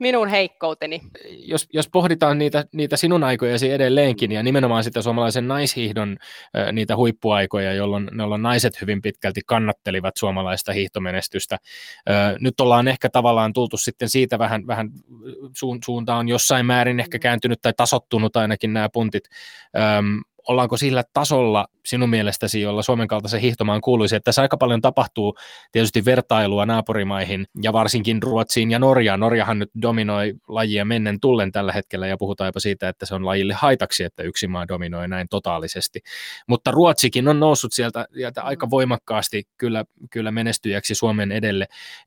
Speaker 3: minun heikkouteni.
Speaker 2: Jos, jos pohditaan niitä, niitä sinun aikojasi edelleenkin ja nimenomaan sitä suomalaisen naishiihdon niitä huippuaikoja, jolloin, jolloin naiset hyvin pitkälti kannattelivat suomalaista hiihtomenestystä. Nyt ollaan ehkä tavallaan tultu sitten siitä vähän, vähän suuntaan jossain määrin ehkä kääntynyt tai tasottunut ainakin nämä puntit ollaanko sillä tasolla sinun mielestäsi, jolla Suomen kaltaisen hiihtomaan kuuluisi, että tässä aika paljon tapahtuu tietysti vertailua naapurimaihin ja varsinkin Ruotsiin ja Norjaan. Norjahan nyt dominoi lajia mennen tullen tällä hetkellä ja puhutaan jopa siitä, että se on lajille haitaksi, että yksi maa dominoi näin totaalisesti. Mutta Ruotsikin on noussut sieltä, sieltä aika voimakkaasti kyllä, kyllä menestyjäksi Suomen edelle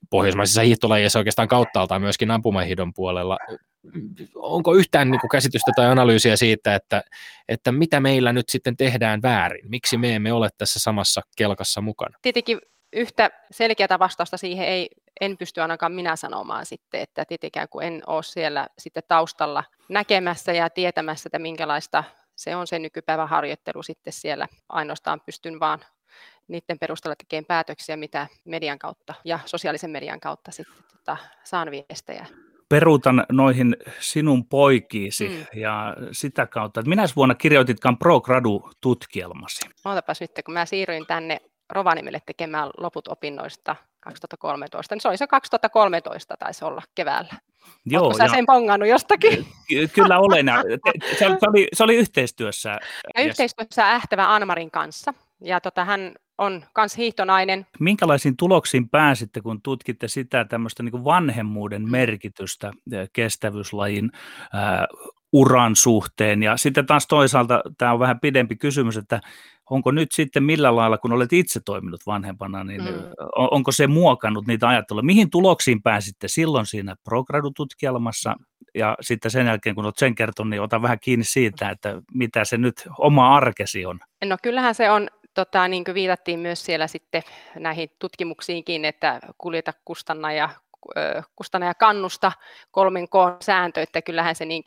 Speaker 2: pohjoismaisissa hiihtolajeissa oikeastaan kauttaaltaan myöskin ampumahidon puolella onko yhtään niin kuin käsitystä tai analyysiä siitä, että, että mitä meillä nyt sitten tehdään väärin? Miksi me emme ole tässä samassa kelkassa mukana?
Speaker 3: Tietenkin yhtä selkeää vastausta siihen ei, en pysty ainakaan minä sanomaan sitten, että tietenkään kun en ole siellä sitten taustalla näkemässä ja tietämässä, että minkälaista se on se nykypäivän harjoittelu sitten siellä. Ainoastaan pystyn vaan niiden perusteella tekemään päätöksiä, mitä median kautta ja sosiaalisen median kautta sitten tota, saan viestejä
Speaker 4: peruutan noihin sinun poikiisi mm. ja sitä kautta, että minä vuonna kirjoititkaan pro gradu tutkielmasi?
Speaker 3: Ootapas nyt, kun mä siirryin tänne Rovaniemelle tekemään loput opinnoista 2013, niin se oli se 2013 taisi olla keväällä. Joo, Oletko sä ja... sen pongannut jostakin?
Speaker 4: Ky- kyllä olen. Se oli, se oli yhteistyössä.
Speaker 3: Ja yhteistyössä Ähtävä Anmarin kanssa. Ja tota, hän on myös hiihtonainen.
Speaker 4: Minkälaisiin tuloksiin pääsitte, kun tutkitte sitä tämmöistä niin vanhemmuuden mm. merkitystä kestävyyslajin ää, uran suhteen? Ja sitten taas toisaalta tämä on vähän pidempi kysymys, että onko nyt sitten millä lailla, kun olet itse toiminut vanhempana, niin mm. onko se muokannut niitä ajatteluja? Mihin tuloksiin pääsitte silloin siinä progradututkielmassa ja sitten sen jälkeen, kun olet sen kertonut, niin ota vähän kiinni siitä, että mitä se nyt oma arkesi on.
Speaker 3: No kyllähän se on tota, niin kuin viitattiin myös siellä sitten näihin tutkimuksiinkin, että kuljeta kustanna ja kustanna ja kannusta kolmen koon sääntö, että kyllähän se niin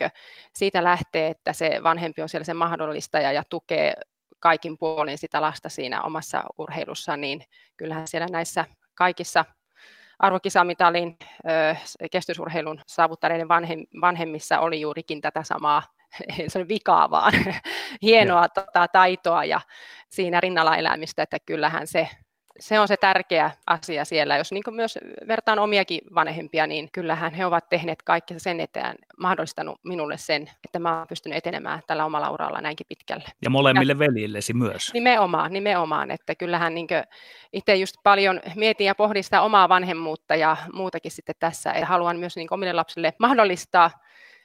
Speaker 3: siitä lähtee, että se vanhempi on siellä se mahdollistaja ja tukee kaikin puolin sitä lasta siinä omassa urheilussa, niin kyllähän siellä näissä kaikissa arvokisamitalin kestysurheilun saavuttaneiden vanhemmissa oli juurikin tätä samaa ei vikaa, vaan hienoa tota, taitoa ja siinä rinnalla elämistä, että kyllähän se, se on se tärkeä asia siellä. Jos niin myös vertaan omiakin vanhempia, niin kyllähän he ovat tehneet kaikki sen eteen, mahdollistanut minulle sen, että mä olen pystynyt etenemään tällä omalla uralla näinkin pitkälle.
Speaker 4: Ja molemmille ja, veljillesi myös.
Speaker 3: Nimenomaan, nimenomaan, että kyllähän niin itse just paljon mietin ja pohdin sitä omaa vanhemmuutta ja muutakin sitten tässä, ja haluan myös niin omille lapsille mahdollistaa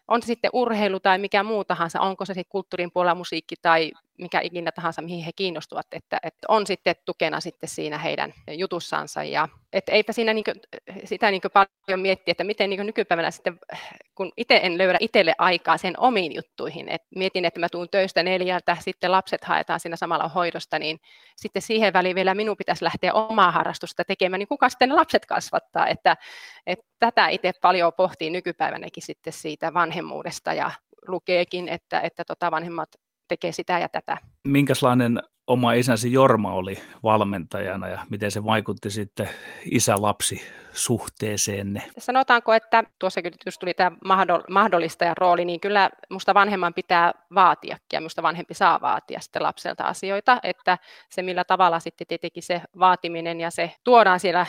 Speaker 3: on se sitten urheilu tai mikä muu tahansa, onko se sitten kulttuurin puolella musiikki tai mikä ikinä tahansa, mihin he kiinnostuvat, että, että on sitten tukena sitten siinä heidän jutussansa. Ja, että eipä siinä niin kuin, sitä niin paljon miettiä, että miten niin nykypäivänä sitten, kun itse en löydä itselle aikaa sen omiin juttuihin, että mietin, että mä tuun töistä neljältä, sitten lapset haetaan siinä samalla hoidosta, niin sitten siihen väliin vielä minun pitäisi lähteä omaa harrastusta tekemään, niin kuka sitten lapset kasvattaa, että, että tätä itse paljon pohtii nykypäivänäkin sitten siitä vanhemmuudesta ja lukeekin, että, että tota vanhemmat tekee sitä ja tätä.
Speaker 4: Minkälainen oma isäsi Jorma oli valmentajana ja miten se vaikutti sitten isä-lapsi suhteeseenne?
Speaker 3: Sanotaanko, että tuossa kyllä just tuli tämä mahdollistajan rooli, niin kyllä musta vanhemman pitää vaatia ja musta vanhempi saa vaatia sitten lapselta asioita, että se millä tavalla sitten tietenkin se vaatiminen ja se tuodaan siellä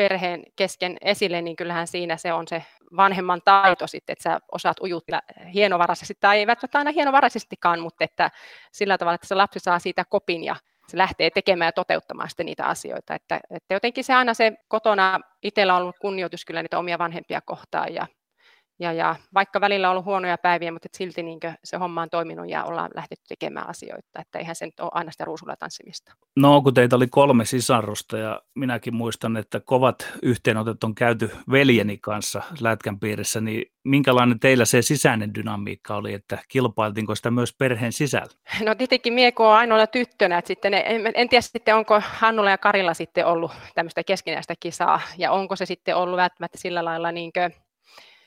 Speaker 3: perheen kesken esille, niin kyllähän siinä se on se vanhemman taito sitten, että sä osaat ujuttaa hienovaraisesti, tai ei välttämättä aina hienovaraisestikaan, mutta että sillä tavalla, että se lapsi saa siitä kopin ja se lähtee tekemään ja toteuttamaan sitten niitä asioita. Että, että jotenkin se aina se kotona itsellä on ollut kunnioitus kyllä niitä omia vanhempia kohtaan ja ja, ja vaikka välillä on ollut huonoja päiviä, mutta silti niin se homma on toiminut ja ollaan lähdetty tekemään asioita, että eihän se nyt ole aina sitä ruusulla tanssimista.
Speaker 4: No kun teitä oli kolme sisarusta ja minäkin muistan, että kovat yhteenotot on käyty veljeni kanssa Lätkän piirissä, niin minkälainen teillä se sisäinen dynamiikka oli, että kilpailtiinko sitä myös perheen sisällä?
Speaker 3: No tietenkin mie kun ainoana tyttönä, että sitten en, en tiedä sitten onko Hannulla ja Karilla sitten ollut tämmöistä keskinäistä kisaa ja onko se sitten ollut välttämättä sillä lailla niin kuin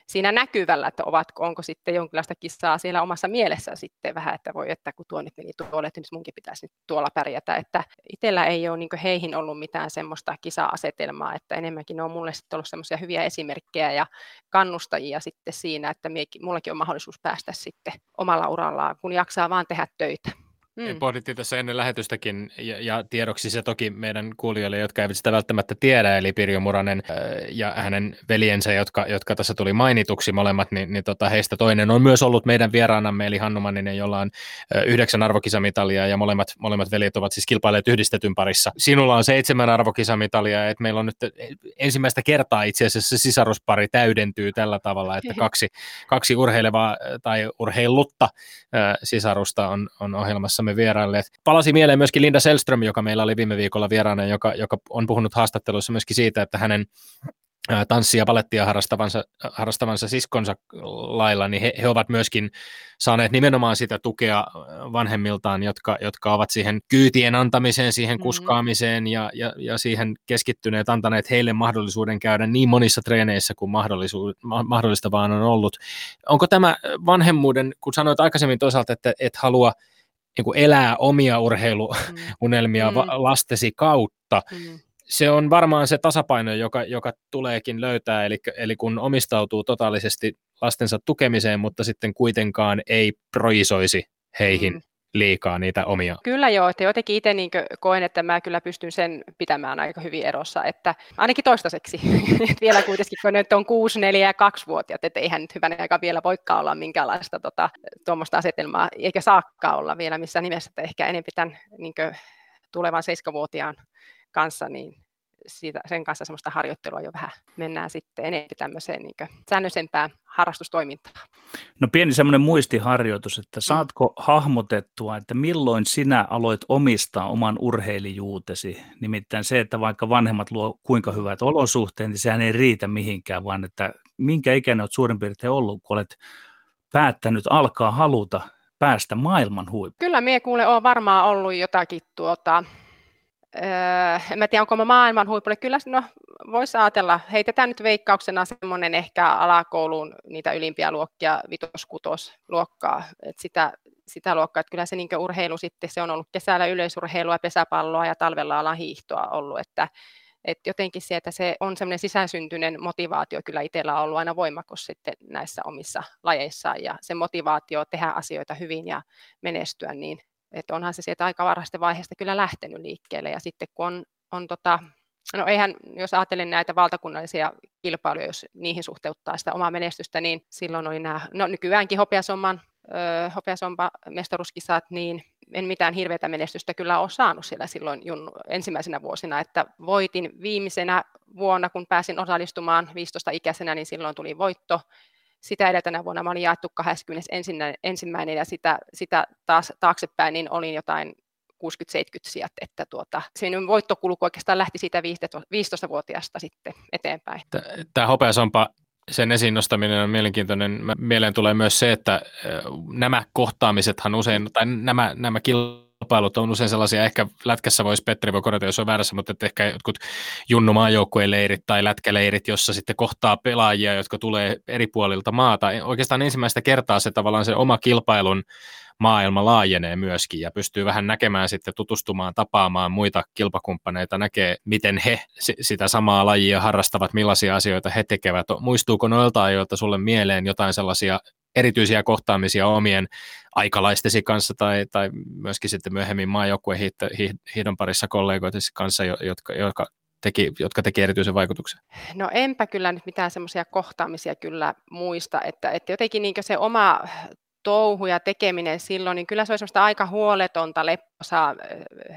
Speaker 3: siinä näkyvällä, että ovatko, onko sitten jonkinlaista kissaa siellä omassa mielessä sitten vähän, että voi, että kun tuo nyt meni tuolle, että nyt munkin pitäisi nyt tuolla pärjätä, että itsellä ei ole niin heihin ollut mitään semmoista kisa-asetelmaa, että enemmänkin ne on mulle sitten ollut semmoisia hyviä esimerkkejä ja kannustajia sitten siinä, että mullakin on mahdollisuus päästä sitten omalla urallaan, kun jaksaa vaan tehdä töitä.
Speaker 2: Mm. Pohdittiin tässä ennen lähetystäkin, ja, ja tiedoksi se toki meidän kuulijoille, jotka eivät sitä välttämättä tiedä, eli Pirjo Muranen äh, ja hänen veljensä, jotka, jotka tässä tuli mainituksi molemmat, niin, niin tota, heistä toinen on myös ollut meidän vieraanamme, eli Hannu Manninen, jolla on äh, yhdeksän arvokisamitalia, ja molemmat, molemmat veljet ovat siis kilpailleet yhdistetyn parissa. Sinulla on seitsemän arvokisamitalia, että meillä on nyt ensimmäistä kertaa itse asiassa sisaruspari täydentyy tällä tavalla, että kaksi, kaksi urheilevaa tai urheilutta äh, sisarusta on, on ohjelmassa me vierailleet. Palasi mieleen myöskin Linda Selström, joka meillä oli viime viikolla vieraana, joka, joka on puhunut haastatteluissa myöskin siitä, että hänen tanssia ja palettia harrastavansa, harrastavansa siskonsa lailla, niin he, he ovat myöskin saaneet nimenomaan sitä tukea vanhemmiltaan, jotka, jotka ovat siihen kyytien antamiseen, siihen mm-hmm. kuskaamiseen ja, ja, ja siihen keskittyneet, antaneet heille mahdollisuuden käydä niin monissa treeneissä kuin mahdollista vaan on ollut. Onko tämä vanhemmuuden, kun sanoit aikaisemmin toisaalta, että et halua niin kuin elää omia urheiluunelmia mm. lastesi kautta. Mm. Se on varmaan se tasapaino, joka, joka tuleekin löytää, eli, eli kun omistautuu totaalisesti lastensa tukemiseen, mutta sitten kuitenkaan ei projisoisi heihin mm liikaa niitä omia.
Speaker 3: Kyllä joo, että jotenkin itse niin koen, että mä kyllä pystyn sen pitämään aika hyvin erossa, että ainakin toistaiseksi. vielä kuitenkin, kun nyt on 6, 4 ja 2 vuotiaat, että eihän nyt hyvän aika vielä voikaan olla minkäänlaista tota, tuommoista asetelmaa, eikä saakka olla vielä missään nimessä, että ehkä enemmän tämän niin tulevan 7-vuotiaan kanssa, niin siitä, sen kanssa semmoista harjoittelua jo vähän mennään sitten enemmän tämmöiseen niin säännöisempään harrastustoimintaan.
Speaker 4: No pieni semmoinen muistiharjoitus, että mm. saatko hahmotettua, että milloin sinä aloit omistaa oman urheilijuutesi? Nimittäin se, että vaikka vanhemmat luo kuinka hyvät olosuhteet, niin sehän ei riitä mihinkään, vaan että minkä ikäinen olet suurin piirtein ollut, kun olet päättänyt alkaa haluta päästä maailman huipulle?
Speaker 3: Kyllä minä kuule olen varmaan ollut jotakin tuota, en mä tiedä, onko mä maailman huipulle. Kyllä no, voisi ajatella, heitetään nyt veikkauksena semmoinen ehkä alakouluun niitä ylimpiä luokkia, vitos luokkaa, että sitä, sitä luokkaa, että kyllä se niin urheilu sitten, se on ollut kesällä yleisurheilua, pesäpalloa ja talvella alan hiihtoa ollut, että et jotenkin se, että se on semmoinen sisäsyntyinen motivaatio kyllä itsellä ollut aina voimakas sitten näissä omissa lajeissa ja se motivaatio tehdä asioita hyvin ja menestyä, niin että onhan se sieltä aika varhaista vaiheesta kyllä lähtenyt liikkeelle. Ja sitten kun on, on tota, no eihän, jos ajattelen näitä valtakunnallisia kilpailuja, jos niihin suhteuttaa sitä omaa menestystä, niin silloin oli nämä, no nykyäänkin hopeasomman, öö, hopeasompa mestaruuskisat, niin en mitään hirveätä menestystä kyllä ole saanut siellä silloin ensimmäisenä vuosina, että voitin viimeisenä vuonna, kun pääsin osallistumaan 15-ikäisenä, niin silloin tuli voitto, sitä edeltänä vuonna mä olin jaettu 21. ja sitä, sitä taas taaksepäin niin olin jotain 60-70 sijat, että tuota, se minun voittokulku oikeastaan lähti siitä 15-vuotiaasta sitten eteenpäin.
Speaker 2: Tämä hopeasompa sen esiin nostaminen on mielenkiintoinen. Mieleen tulee myös se, että nämä kohtaamisethan usein, tai nämä, nämä kilpailut kilpailut on usein sellaisia, ehkä lätkässä voisi Petteri voi korjata, jos on väärässä, mutta että ehkä jotkut junnumaajoukkueen leirit tai lätkäleirit, jossa sitten kohtaa pelaajia, jotka tulee eri puolilta maata. Oikeastaan ensimmäistä kertaa se tavallaan se oma kilpailun maailma laajenee myöskin ja pystyy vähän näkemään sitten tutustumaan, tapaamaan muita kilpakumppaneita, näkee miten he sitä samaa lajia harrastavat, millaisia asioita he tekevät. Muistuuko noilta ajoilta sulle mieleen jotain sellaisia erityisiä kohtaamisia omien aikalaistesi kanssa tai, tai myöskin sitten myöhemmin maajoukkueen hiidon parissa kollegoitesi kanssa, jotka, jotka teki, jotka teki erityisen vaikutuksen?
Speaker 3: No enpä kyllä nyt mitään semmoisia kohtaamisia kyllä muista, että, että jotenkin niin se oma touhu ja tekeminen silloin, niin kyllä se oli semmoista aika huoletonta lepposaa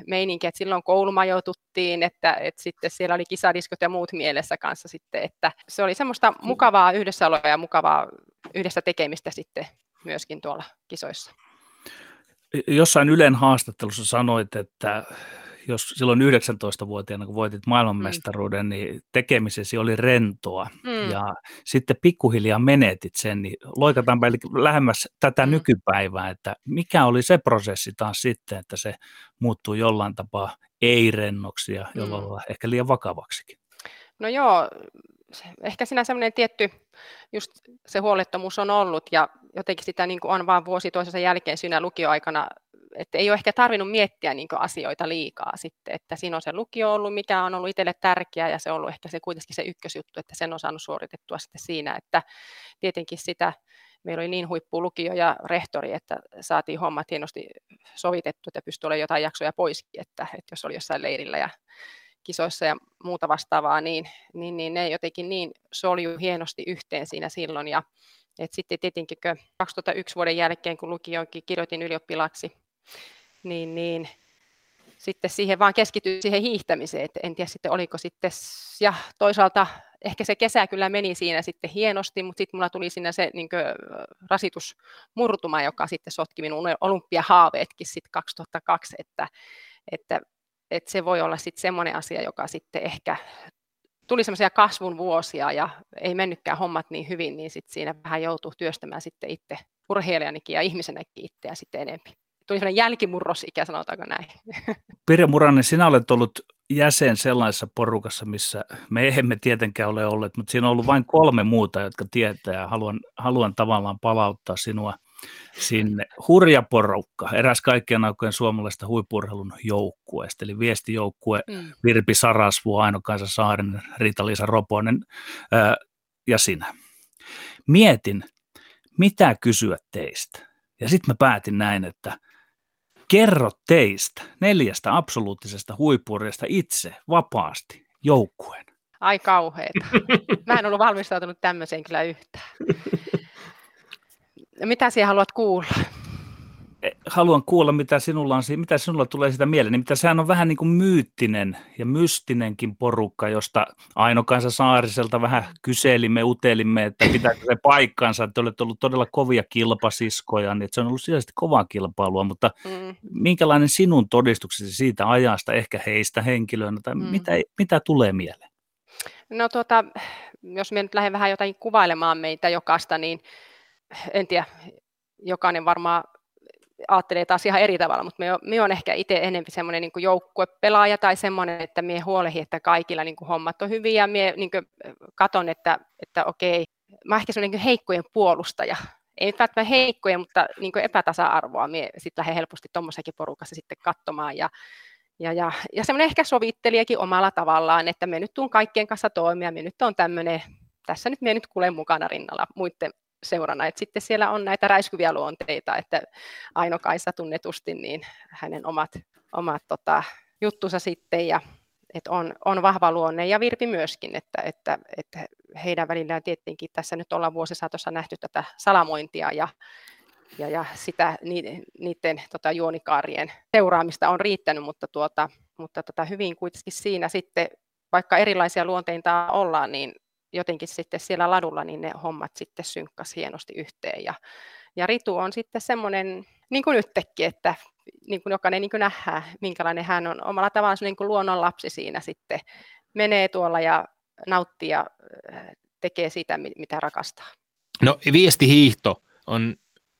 Speaker 3: meininkiä, että silloin koulumajoituttiin, että, että sitten siellä oli kisadiskot ja muut mielessä kanssa sitten, että se oli semmoista mukavaa yhdessäoloa ja mukavaa yhdessä tekemistä sitten myöskin tuolla kisoissa.
Speaker 4: Jossain Ylen haastattelussa sanoit, että jos silloin 19-vuotiaana, kun voitit maailmanmestaruuden, mm. niin tekemisesi oli rentoa. Mm. Ja sitten pikkuhiljaa menetit sen, niin loikataanpa eli lähemmäs tätä mm. nykypäivää, että mikä oli se prosessi taas sitten, että se muuttuu jollain tapaa ei-rennoksi ja jollain mm. ehkä liian vakavaksikin?
Speaker 3: No joo, ehkä siinä semmoinen tietty, just se huolettomuus on ollut ja jotenkin sitä niin kuin on vaan vuosi toisensa jälkeen siinä lukioaikana että ei ole ehkä tarvinnut miettiä niin asioita liikaa sitten, että siinä on se lukio ollut, mikä on ollut itselle tärkeää ja se on ollut ehkä se kuitenkin se ykkösjuttu, että sen on saanut suoritettua sitten siinä, että tietenkin sitä meillä oli niin huippu lukio ja rehtori, että saatiin hommat hienosti sovitettu, että pystyi olemaan jotain jaksoja poiskin, että, että jos oli jossain leirillä ja kisoissa ja muuta vastaavaa, niin, niin, niin ne jotenkin niin solju hienosti yhteen siinä silloin. Ja et sitten tietenkin 2001 vuoden jälkeen, kun lukioonkin kirjoitin ylioppilaksi, niin, niin sitten siihen vaan keskityin siihen hiihtämiseen, että en tiedä sitten oliko sitten, ja toisaalta ehkä se kesä kyllä meni siinä sitten hienosti, mutta sitten mulla tuli siinä se niin rasitusmurtuma, joka sitten sotki minun olympiahaaveetkin sitten 2002, että, että, että se voi olla sitten semmoinen asia, joka sitten ehkä tuli semmoisia kasvun vuosia ja ei mennytkään hommat niin hyvin, niin sitten siinä vähän joutuu työstämään sitten itse urheilijanikin ja ihmisenäkin itseä sitten enemmän tuli sellainen jälkimurrosikä, sanotaanko näin.
Speaker 4: Pirja Muranen, sinä olet ollut jäsen sellaisessa porukassa, missä me emme tietenkään ole olleet, mutta siinä on ollut vain kolme muuta, jotka tietää. Ja haluan, haluan tavallaan palauttaa sinua sinne. Hurja porukka, eräs kaikkien aikojen suomalaista huippurheilun joukkueesta, eli viestijoukkue mm. Virpi Sarasvu, Aino Kaisa Saarinen, Rita-Liisa Roponen ää, ja sinä. Mietin, mitä kysyä teistä. Ja sitten mä päätin näin, että Kerro teistä, neljästä absoluuttisesta huippurista itse, vapaasti, joukkueen.
Speaker 3: Ai kauheeta. Mä en ollut valmistautunut tämmöiseen kyllä yhtään. Mitä sinä haluat kuulla?
Speaker 4: haluan kuulla, mitä sinulla, on, mitä sinulla tulee sitä mieleen. Nimittäin sehän on vähän niin kuin myyttinen ja mystinenkin porukka, josta Aino Kansa Saariselta vähän kyselimme, utelimme, että pitääkö se paikkansa, että olet ollut todella kovia kilpasiskoja, niin että se on ollut sisäisesti kovaa kilpailua, mutta mm. minkälainen sinun todistuksesi siitä ajasta, ehkä heistä henkilöönä, tai mm. mitä, mitä tulee mieleen?
Speaker 3: No tuota, jos me nyt lähden vähän jotain kuvailemaan meitä jokasta, niin en tiedä, jokainen varmaan ajattelee taas ihan eri tavalla, mutta me, on ehkä itse enemmän semmoinen niin joukkuepelaaja tai semmoinen, että me huolehin, että kaikilla niin kuin hommat on hyviä. Ja me niin katon, että, että okei, mä ehkä semmoinen niin heikkojen puolustaja, ei nyt välttämättä heikkoja, mutta niin epätasa-arvoa. Me sitten lähden helposti tuommoisessakin porukassa sitten katsomaan ja ja, ja, ja semmoinen ehkä sovittelijakin omalla tavallaan, että me nyt tuun kaikkien kanssa toimia, me nyt on tämmöinen, tässä nyt me nyt kuulen mukana rinnalla muiden seurana. Et sitten siellä on näitä räiskyviä luonteita, että Aino Kaisa tunnetusti, niin hänen omat, omat tota, juttunsa sitten ja että on, on vahva luonne ja Virpi myöskin, että, että, että heidän välillään tietenkin tässä nyt ollaan vuosisaatossa nähty tätä salamointia ja, ja, ja sitä, niiden, niiden tota, juonikaarien seuraamista on riittänyt, mutta, tuota, mutta tota, hyvin kuitenkin siinä sitten, vaikka erilaisia luonteita ollaan, niin jotenkin sitten siellä ladulla niin ne hommat sitten synkkas hienosti yhteen. Ja, ja Ritu on sitten semmoinen, niin kuin nytkin, että niin kuin jokainen niin kuin nähdään, minkälainen hän on omalla tavallaan niin kuin luonnon lapsi siinä sitten menee tuolla ja nauttii ja äh, tekee sitä, mitä rakastaa.
Speaker 2: No viestihiihto on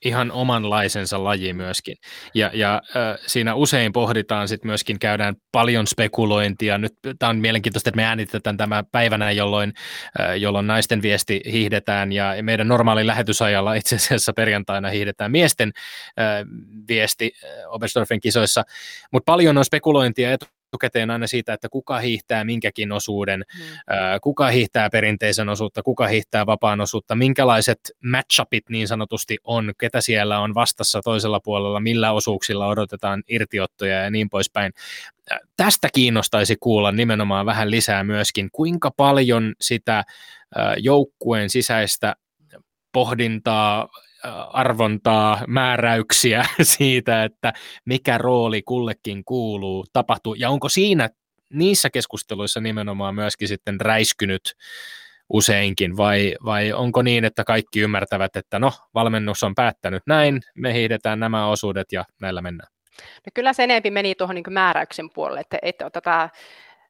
Speaker 2: ihan omanlaisensa laji myöskin. Ja, ja äh, siinä usein pohditaan sitten myöskin, käydään paljon spekulointia. Nyt tämä on mielenkiintoista, että me äänitetään tämä päivänä, jolloin, äh, jolloin naisten viesti hiihdetään ja meidän normaali lähetysajalla itse asiassa perjantaina hiihdetään miesten äh, viesti äh, Oberstdorfin kisoissa. Mutta paljon on spekulointia etu etukäteen aina siitä, että kuka hiihtää minkäkin osuuden, mm. kuka hiihtää perinteisen osuutta, kuka hiihtää vapaan osuutta, minkälaiset matchupit niin sanotusti on, ketä siellä on vastassa toisella puolella, millä osuuksilla odotetaan irtiottoja ja niin poispäin. Tästä kiinnostaisi kuulla nimenomaan vähän lisää myöskin, kuinka paljon sitä joukkueen sisäistä pohdintaa, arvontaa, määräyksiä siitä, että mikä rooli kullekin kuuluu, tapahtuu, ja onko siinä niissä keskusteluissa nimenomaan myöskin sitten räiskynyt useinkin, vai, vai onko niin, että kaikki ymmärtävät, että no, valmennus on päättänyt näin, me hiidetään nämä osuudet ja näillä mennään?
Speaker 3: No kyllä se enempi meni tuohon niin määräyksen puolelle, että, että tätä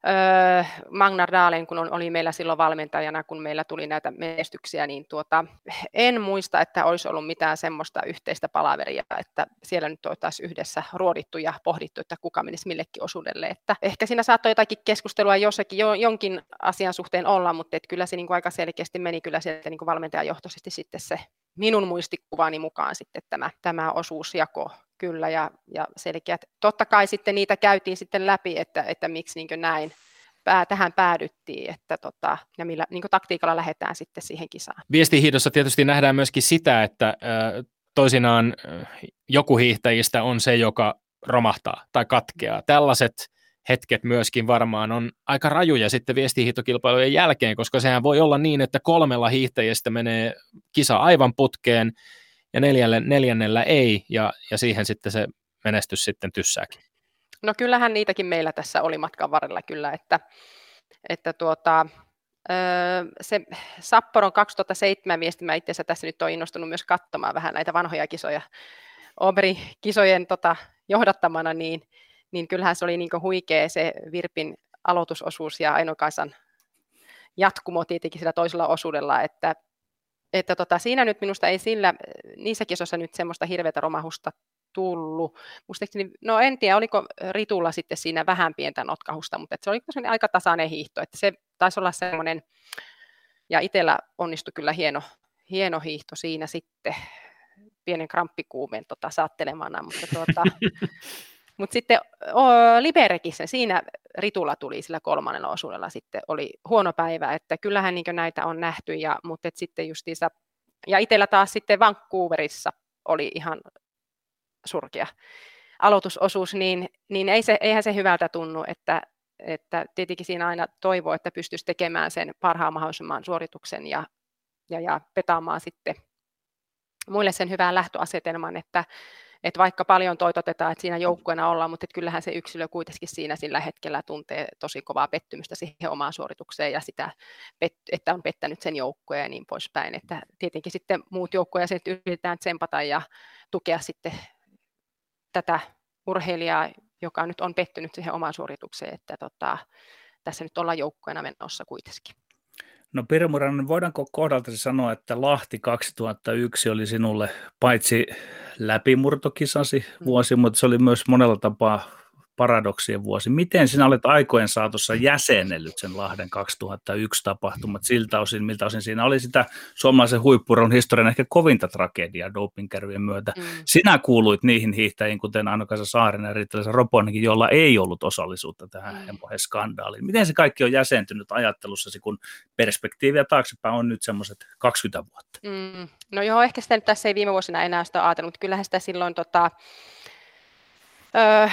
Speaker 3: Öö, Magnar Daalen, kun oli meillä silloin valmentajana, kun meillä tuli näitä menestyksiä, niin tuota, en muista, että olisi ollut mitään semmoista yhteistä palaveria, että siellä nyt oltaisiin yhdessä ruodittu ja pohdittu, että kuka menisi millekin osuudelle. Että ehkä siinä saattoi jotakin keskustelua jossakin jo, jonkin asian suhteen olla, mutta että kyllä se niin kuin aika selkeästi meni kyllä sieltä niin kuin valmentajajohtoisesti sitten se minun muistikuvani mukaan sitten tämä, tämä osuusjako kyllä ja, ja selkeät. Totta kai sitten niitä käytiin sitten läpi, että, että miksi niin näin pää, tähän päädyttiin, että tota, ja millä niin taktiikalla lähdetään sitten siihen kisaan.
Speaker 2: Viestihiidossa tietysti nähdään myöskin sitä, että äh, toisinaan äh, joku hiihtäjistä on se, joka romahtaa tai katkeaa. Tällaiset hetket myöskin varmaan on aika rajuja sitten viestihiihtokilpailujen jälkeen, koska sehän voi olla niin, että kolmella hiihtäjästä menee kisa aivan putkeen ja neljälle, neljännellä ei, ja, ja siihen sitten se menestys sitten tyssääkin.
Speaker 3: No kyllähän niitäkin meillä tässä oli matkan varrella kyllä, että, että tuota, se Sapporon 2007 viesti, mä itse tässä nyt olen innostunut myös katsomaan vähän näitä vanhoja kisoja, Oberi-kisojen tota, johdattamana, niin, niin kyllähän se oli niin huikea se Virpin aloitusosuus ja Ainokaisan jatkumo tietenkin sillä toisella osuudella, että, että tota, siinä nyt minusta ei sillä, niissä kisoissa nyt semmoista hirveätä romahusta tullut. Muistaakseni, no en tiedä, oliko Ritulla sitten siinä vähän pientä notkahusta, mutta se oli aika tasainen hiihto, että se taisi olla semmoinen, ja itsellä onnistui kyllä hieno, hieno hiihto siinä sitten, pienen kramppikuumen tota, saattelemana, mutta tuota, Mutta sitten Liberekissä, siinä Ritulla tuli sillä kolmannella osuudella sitten, oli huono päivä, että kyllähän niin näitä on nähty, ja, mutta et sitten justiinsa, ja itsellä taas sitten Vancouverissa oli ihan surkea aloitusosuus, niin, niin ei se, eihän se hyvältä tunnu, että, että tietenkin siinä aina toivoo, että pystyisi tekemään sen parhaan mahdollisimman suorituksen ja, ja, ja petaamaan sitten muille sen hyvän lähtöasetelman, että, että vaikka paljon toitotetaan, että siinä joukkueena ollaan, mutta kyllähän se yksilö kuitenkin siinä sillä hetkellä tuntee tosi kovaa pettymystä siihen omaan suoritukseen ja sitä, että on pettänyt sen joukkueen ja niin poispäin. Että tietenkin sitten muut joukkueet yritetään tsempata ja tukea sitten tätä urheilijaa, joka nyt on pettynyt siihen omaan suoritukseen, että tota, tässä nyt ollaan joukkueena menossa kuitenkin.
Speaker 4: No Pirmuranen, voidaanko kohdalta sanoa, että Lahti 2001 oli sinulle paitsi läpimurtokisasi mm. vuosi, mm. mutta se oli myös monella tapaa paradoksien vuosi. Miten sinä olet aikojen saatossa jäsennellyt sen Lahden 2001 tapahtumat siltä osin, miltä osin siinä oli sitä suomalaisen huippuron historian ehkä kovinta tragediaa dopingkärvien myötä. Mm. Sinä kuuluit niihin hiihtäjiin, kuten Anna-Kaisa Saarinen ja Riittaläisen Roponenkin, jolla ei ollut osallisuutta tähän mm. skandaaliin. Miten se kaikki on jäsentynyt ajattelussasi, kun perspektiiviä taaksepäin on nyt semmoiset 20 vuotta?
Speaker 3: Mm. No joo, ehkä sitä nyt tässä ei viime vuosina enää sitä ajatellut, mutta kyllähän sitä silloin tota, öö,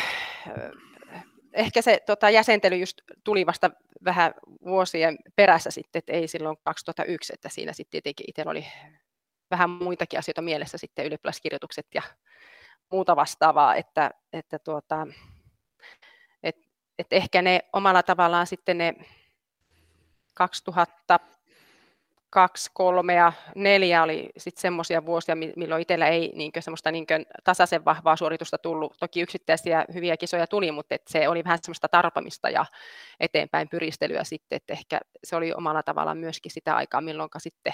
Speaker 3: ehkä se tota, jäsentely just tuli vasta vähän vuosien perässä sitten, että ei silloin 2001, että siinä sitten tietenkin itsellä oli vähän muitakin asioita mielessä sitten ylioppilaskirjoitukset ja muuta vastaavaa, että, että tuota, et, et ehkä ne omalla tavallaan sitten ne 2000 kaksi, kolme ja neljä oli sitten semmoisia vuosia, milloin itsellä ei niinkö semmoista niinkö tasaisen vahvaa suoritusta tullut. Toki yksittäisiä hyviä kisoja tuli, mutta et se oli vähän semmoista tarpamista ja eteenpäin pyristelyä sitten, että ehkä se oli omalla tavallaan myöskin sitä aikaa, milloin sitten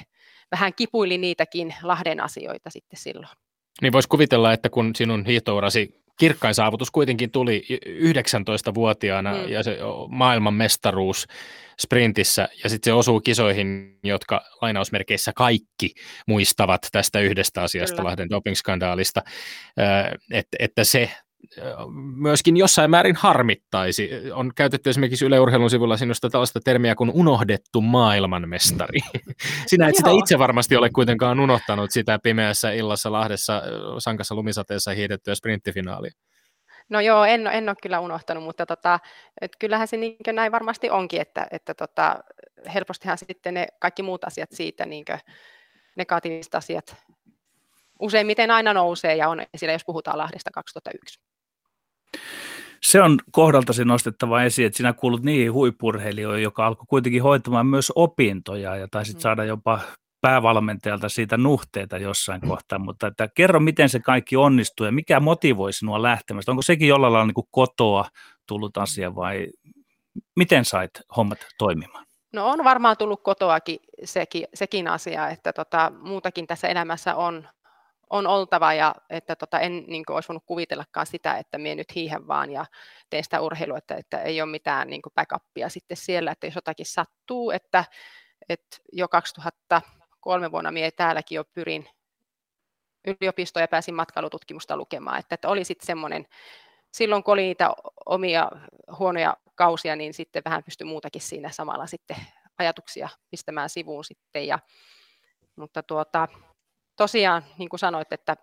Speaker 3: vähän kipuili niitäkin Lahden asioita sitten silloin.
Speaker 2: Niin voisi kuvitella, että kun sinun hiihtourasi kirkkain saavutus kuitenkin tuli 19-vuotiaana mm. ja se maailman mestaruus sprintissä ja sitten se osuu kisoihin, jotka lainausmerkeissä kaikki muistavat tästä yhdestä asiasta Kyllä. Lahden dopingskandaalista, että, että se myöskin jossain määrin harmittaisi. On käytetty esimerkiksi yleurheilun sivulla sinusta tällaista termiä kuin unohdettu maailmanmestari. Sinä et sitä itse varmasti ole kuitenkaan unohtanut sitä pimeässä illassa Lahdessa sankassa lumisateessa hiidettyä sprinttifinaalia.
Speaker 3: No joo, en, en ole kyllä unohtanut, mutta tota, et kyllähän se niin näin varmasti onkin, että, että tota, helpostihan sitten ne kaikki muut asiat siitä, niin negatiiviset asiat, useimmiten aina nousee ja on esillä, jos puhutaan Lahdesta 2001.
Speaker 4: Se on kohdaltasi nostettava esiin, että sinä kuulut niihin huippurheilijoihin, joka alkoi kuitenkin hoitamaan myös opintoja ja taisit mm. saada jopa päävalmentajalta siitä nuhteita jossain kohtaa, mutta että kerro, miten se kaikki onnistuu ja mikä motivoi sinua lähtemästä? Onko sekin jollain lailla niin kotoa tullut asia vai miten sait hommat toimimaan?
Speaker 3: No on varmaan tullut kotoakin sekin, sekin asia, että tota, muutakin tässä elämässä on, on oltava ja että tota, en niin kuin, olisi voinut kuvitellakaan sitä, että minä nyt hiihän vaan ja teen sitä urheilua, että, että ei ole mitään niin kuin backupia sitten siellä, että jos jotakin sattuu, että, että jo 2003 vuonna minä täälläkin jo pyrin yliopistoon ja pääsin matkailututkimusta lukemaan, että, että oli sitten semmoinen, silloin kun oli niitä omia huonoja kausia, niin sitten vähän pystyi muutakin siinä samalla sitten ajatuksia pistämään sivuun sitten ja, mutta tuota, tosiaan, niin kuin sanoit, että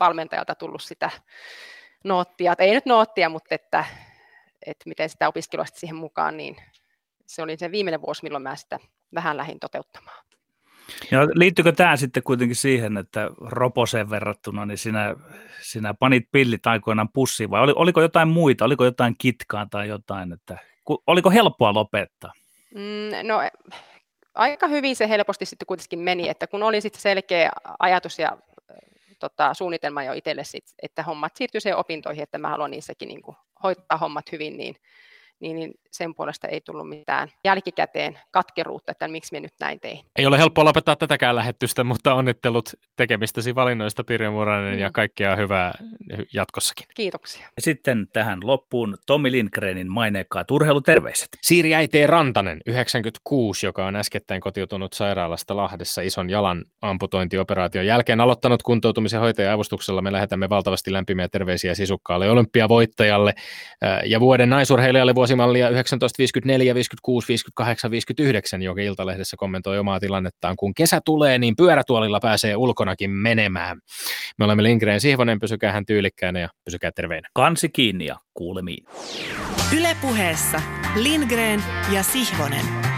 Speaker 3: valmentajalta tullut sitä noottia, ei nyt noottia, mutta että, että miten sitä opiskelua siihen mukaan, niin se oli se viimeinen vuosi, milloin mä sitä vähän lähdin toteuttamaan.
Speaker 4: Ja liittyykö tämä sitten kuitenkin siihen, että Roposeen verrattuna, niin sinä, sinä panit pillit aikoinaan pussiin vai oliko jotain muita, oliko jotain kitkaa tai jotain, että oliko helppoa lopettaa?
Speaker 3: Mm, no aika hyvin se helposti sitten kuitenkin meni, että kun oli sitten selkeä ajatus ja tota, suunnitelma jo itselle, sit, että hommat siirtyy siihen opintoihin, että mä haluan niissäkin niin kuin, hoitaa hommat hyvin, niin niin, niin sen puolesta ei tullut mitään jälkikäteen katkeruutta, että miksi me nyt näin tein.
Speaker 2: Ei ole helppoa lopettaa tätäkään lähetystä, mutta onnittelut tekemistäsi valinnoista Pirjo Muranen mm. ja kaikkea hyvää jatkossakin.
Speaker 3: Kiitoksia.
Speaker 4: Ja sitten tähän loppuun Tommi Lindgrenin maineikkaat urheiluterveiset.
Speaker 2: Siiri Äitee Rantanen, 96, joka on äskettäin kotiutunut sairaalasta Lahdessa ison jalan amputointioperaation jälkeen aloittanut kuntoutumisen hoitajan avustuksella. Me lähetämme valtavasti lämpimiä terveisiä sisukkaalle olympiavoittajalle ja vuoden naisurheilijalle vuosimallia 1954, 56, 58, 59, joka Iltalehdessä kommentoi omaa tilannettaan. Kun kesä tulee, niin pyörätuolilla pääsee ulkonakin menemään. Me olemme Lindgren Sihvonen, pysykää hän tyylikkäänä ja pysykää terveinä.
Speaker 4: Kansi kiinni ja kuulemiin.
Speaker 1: Ylepuheessa Lindgren ja Sihvonen.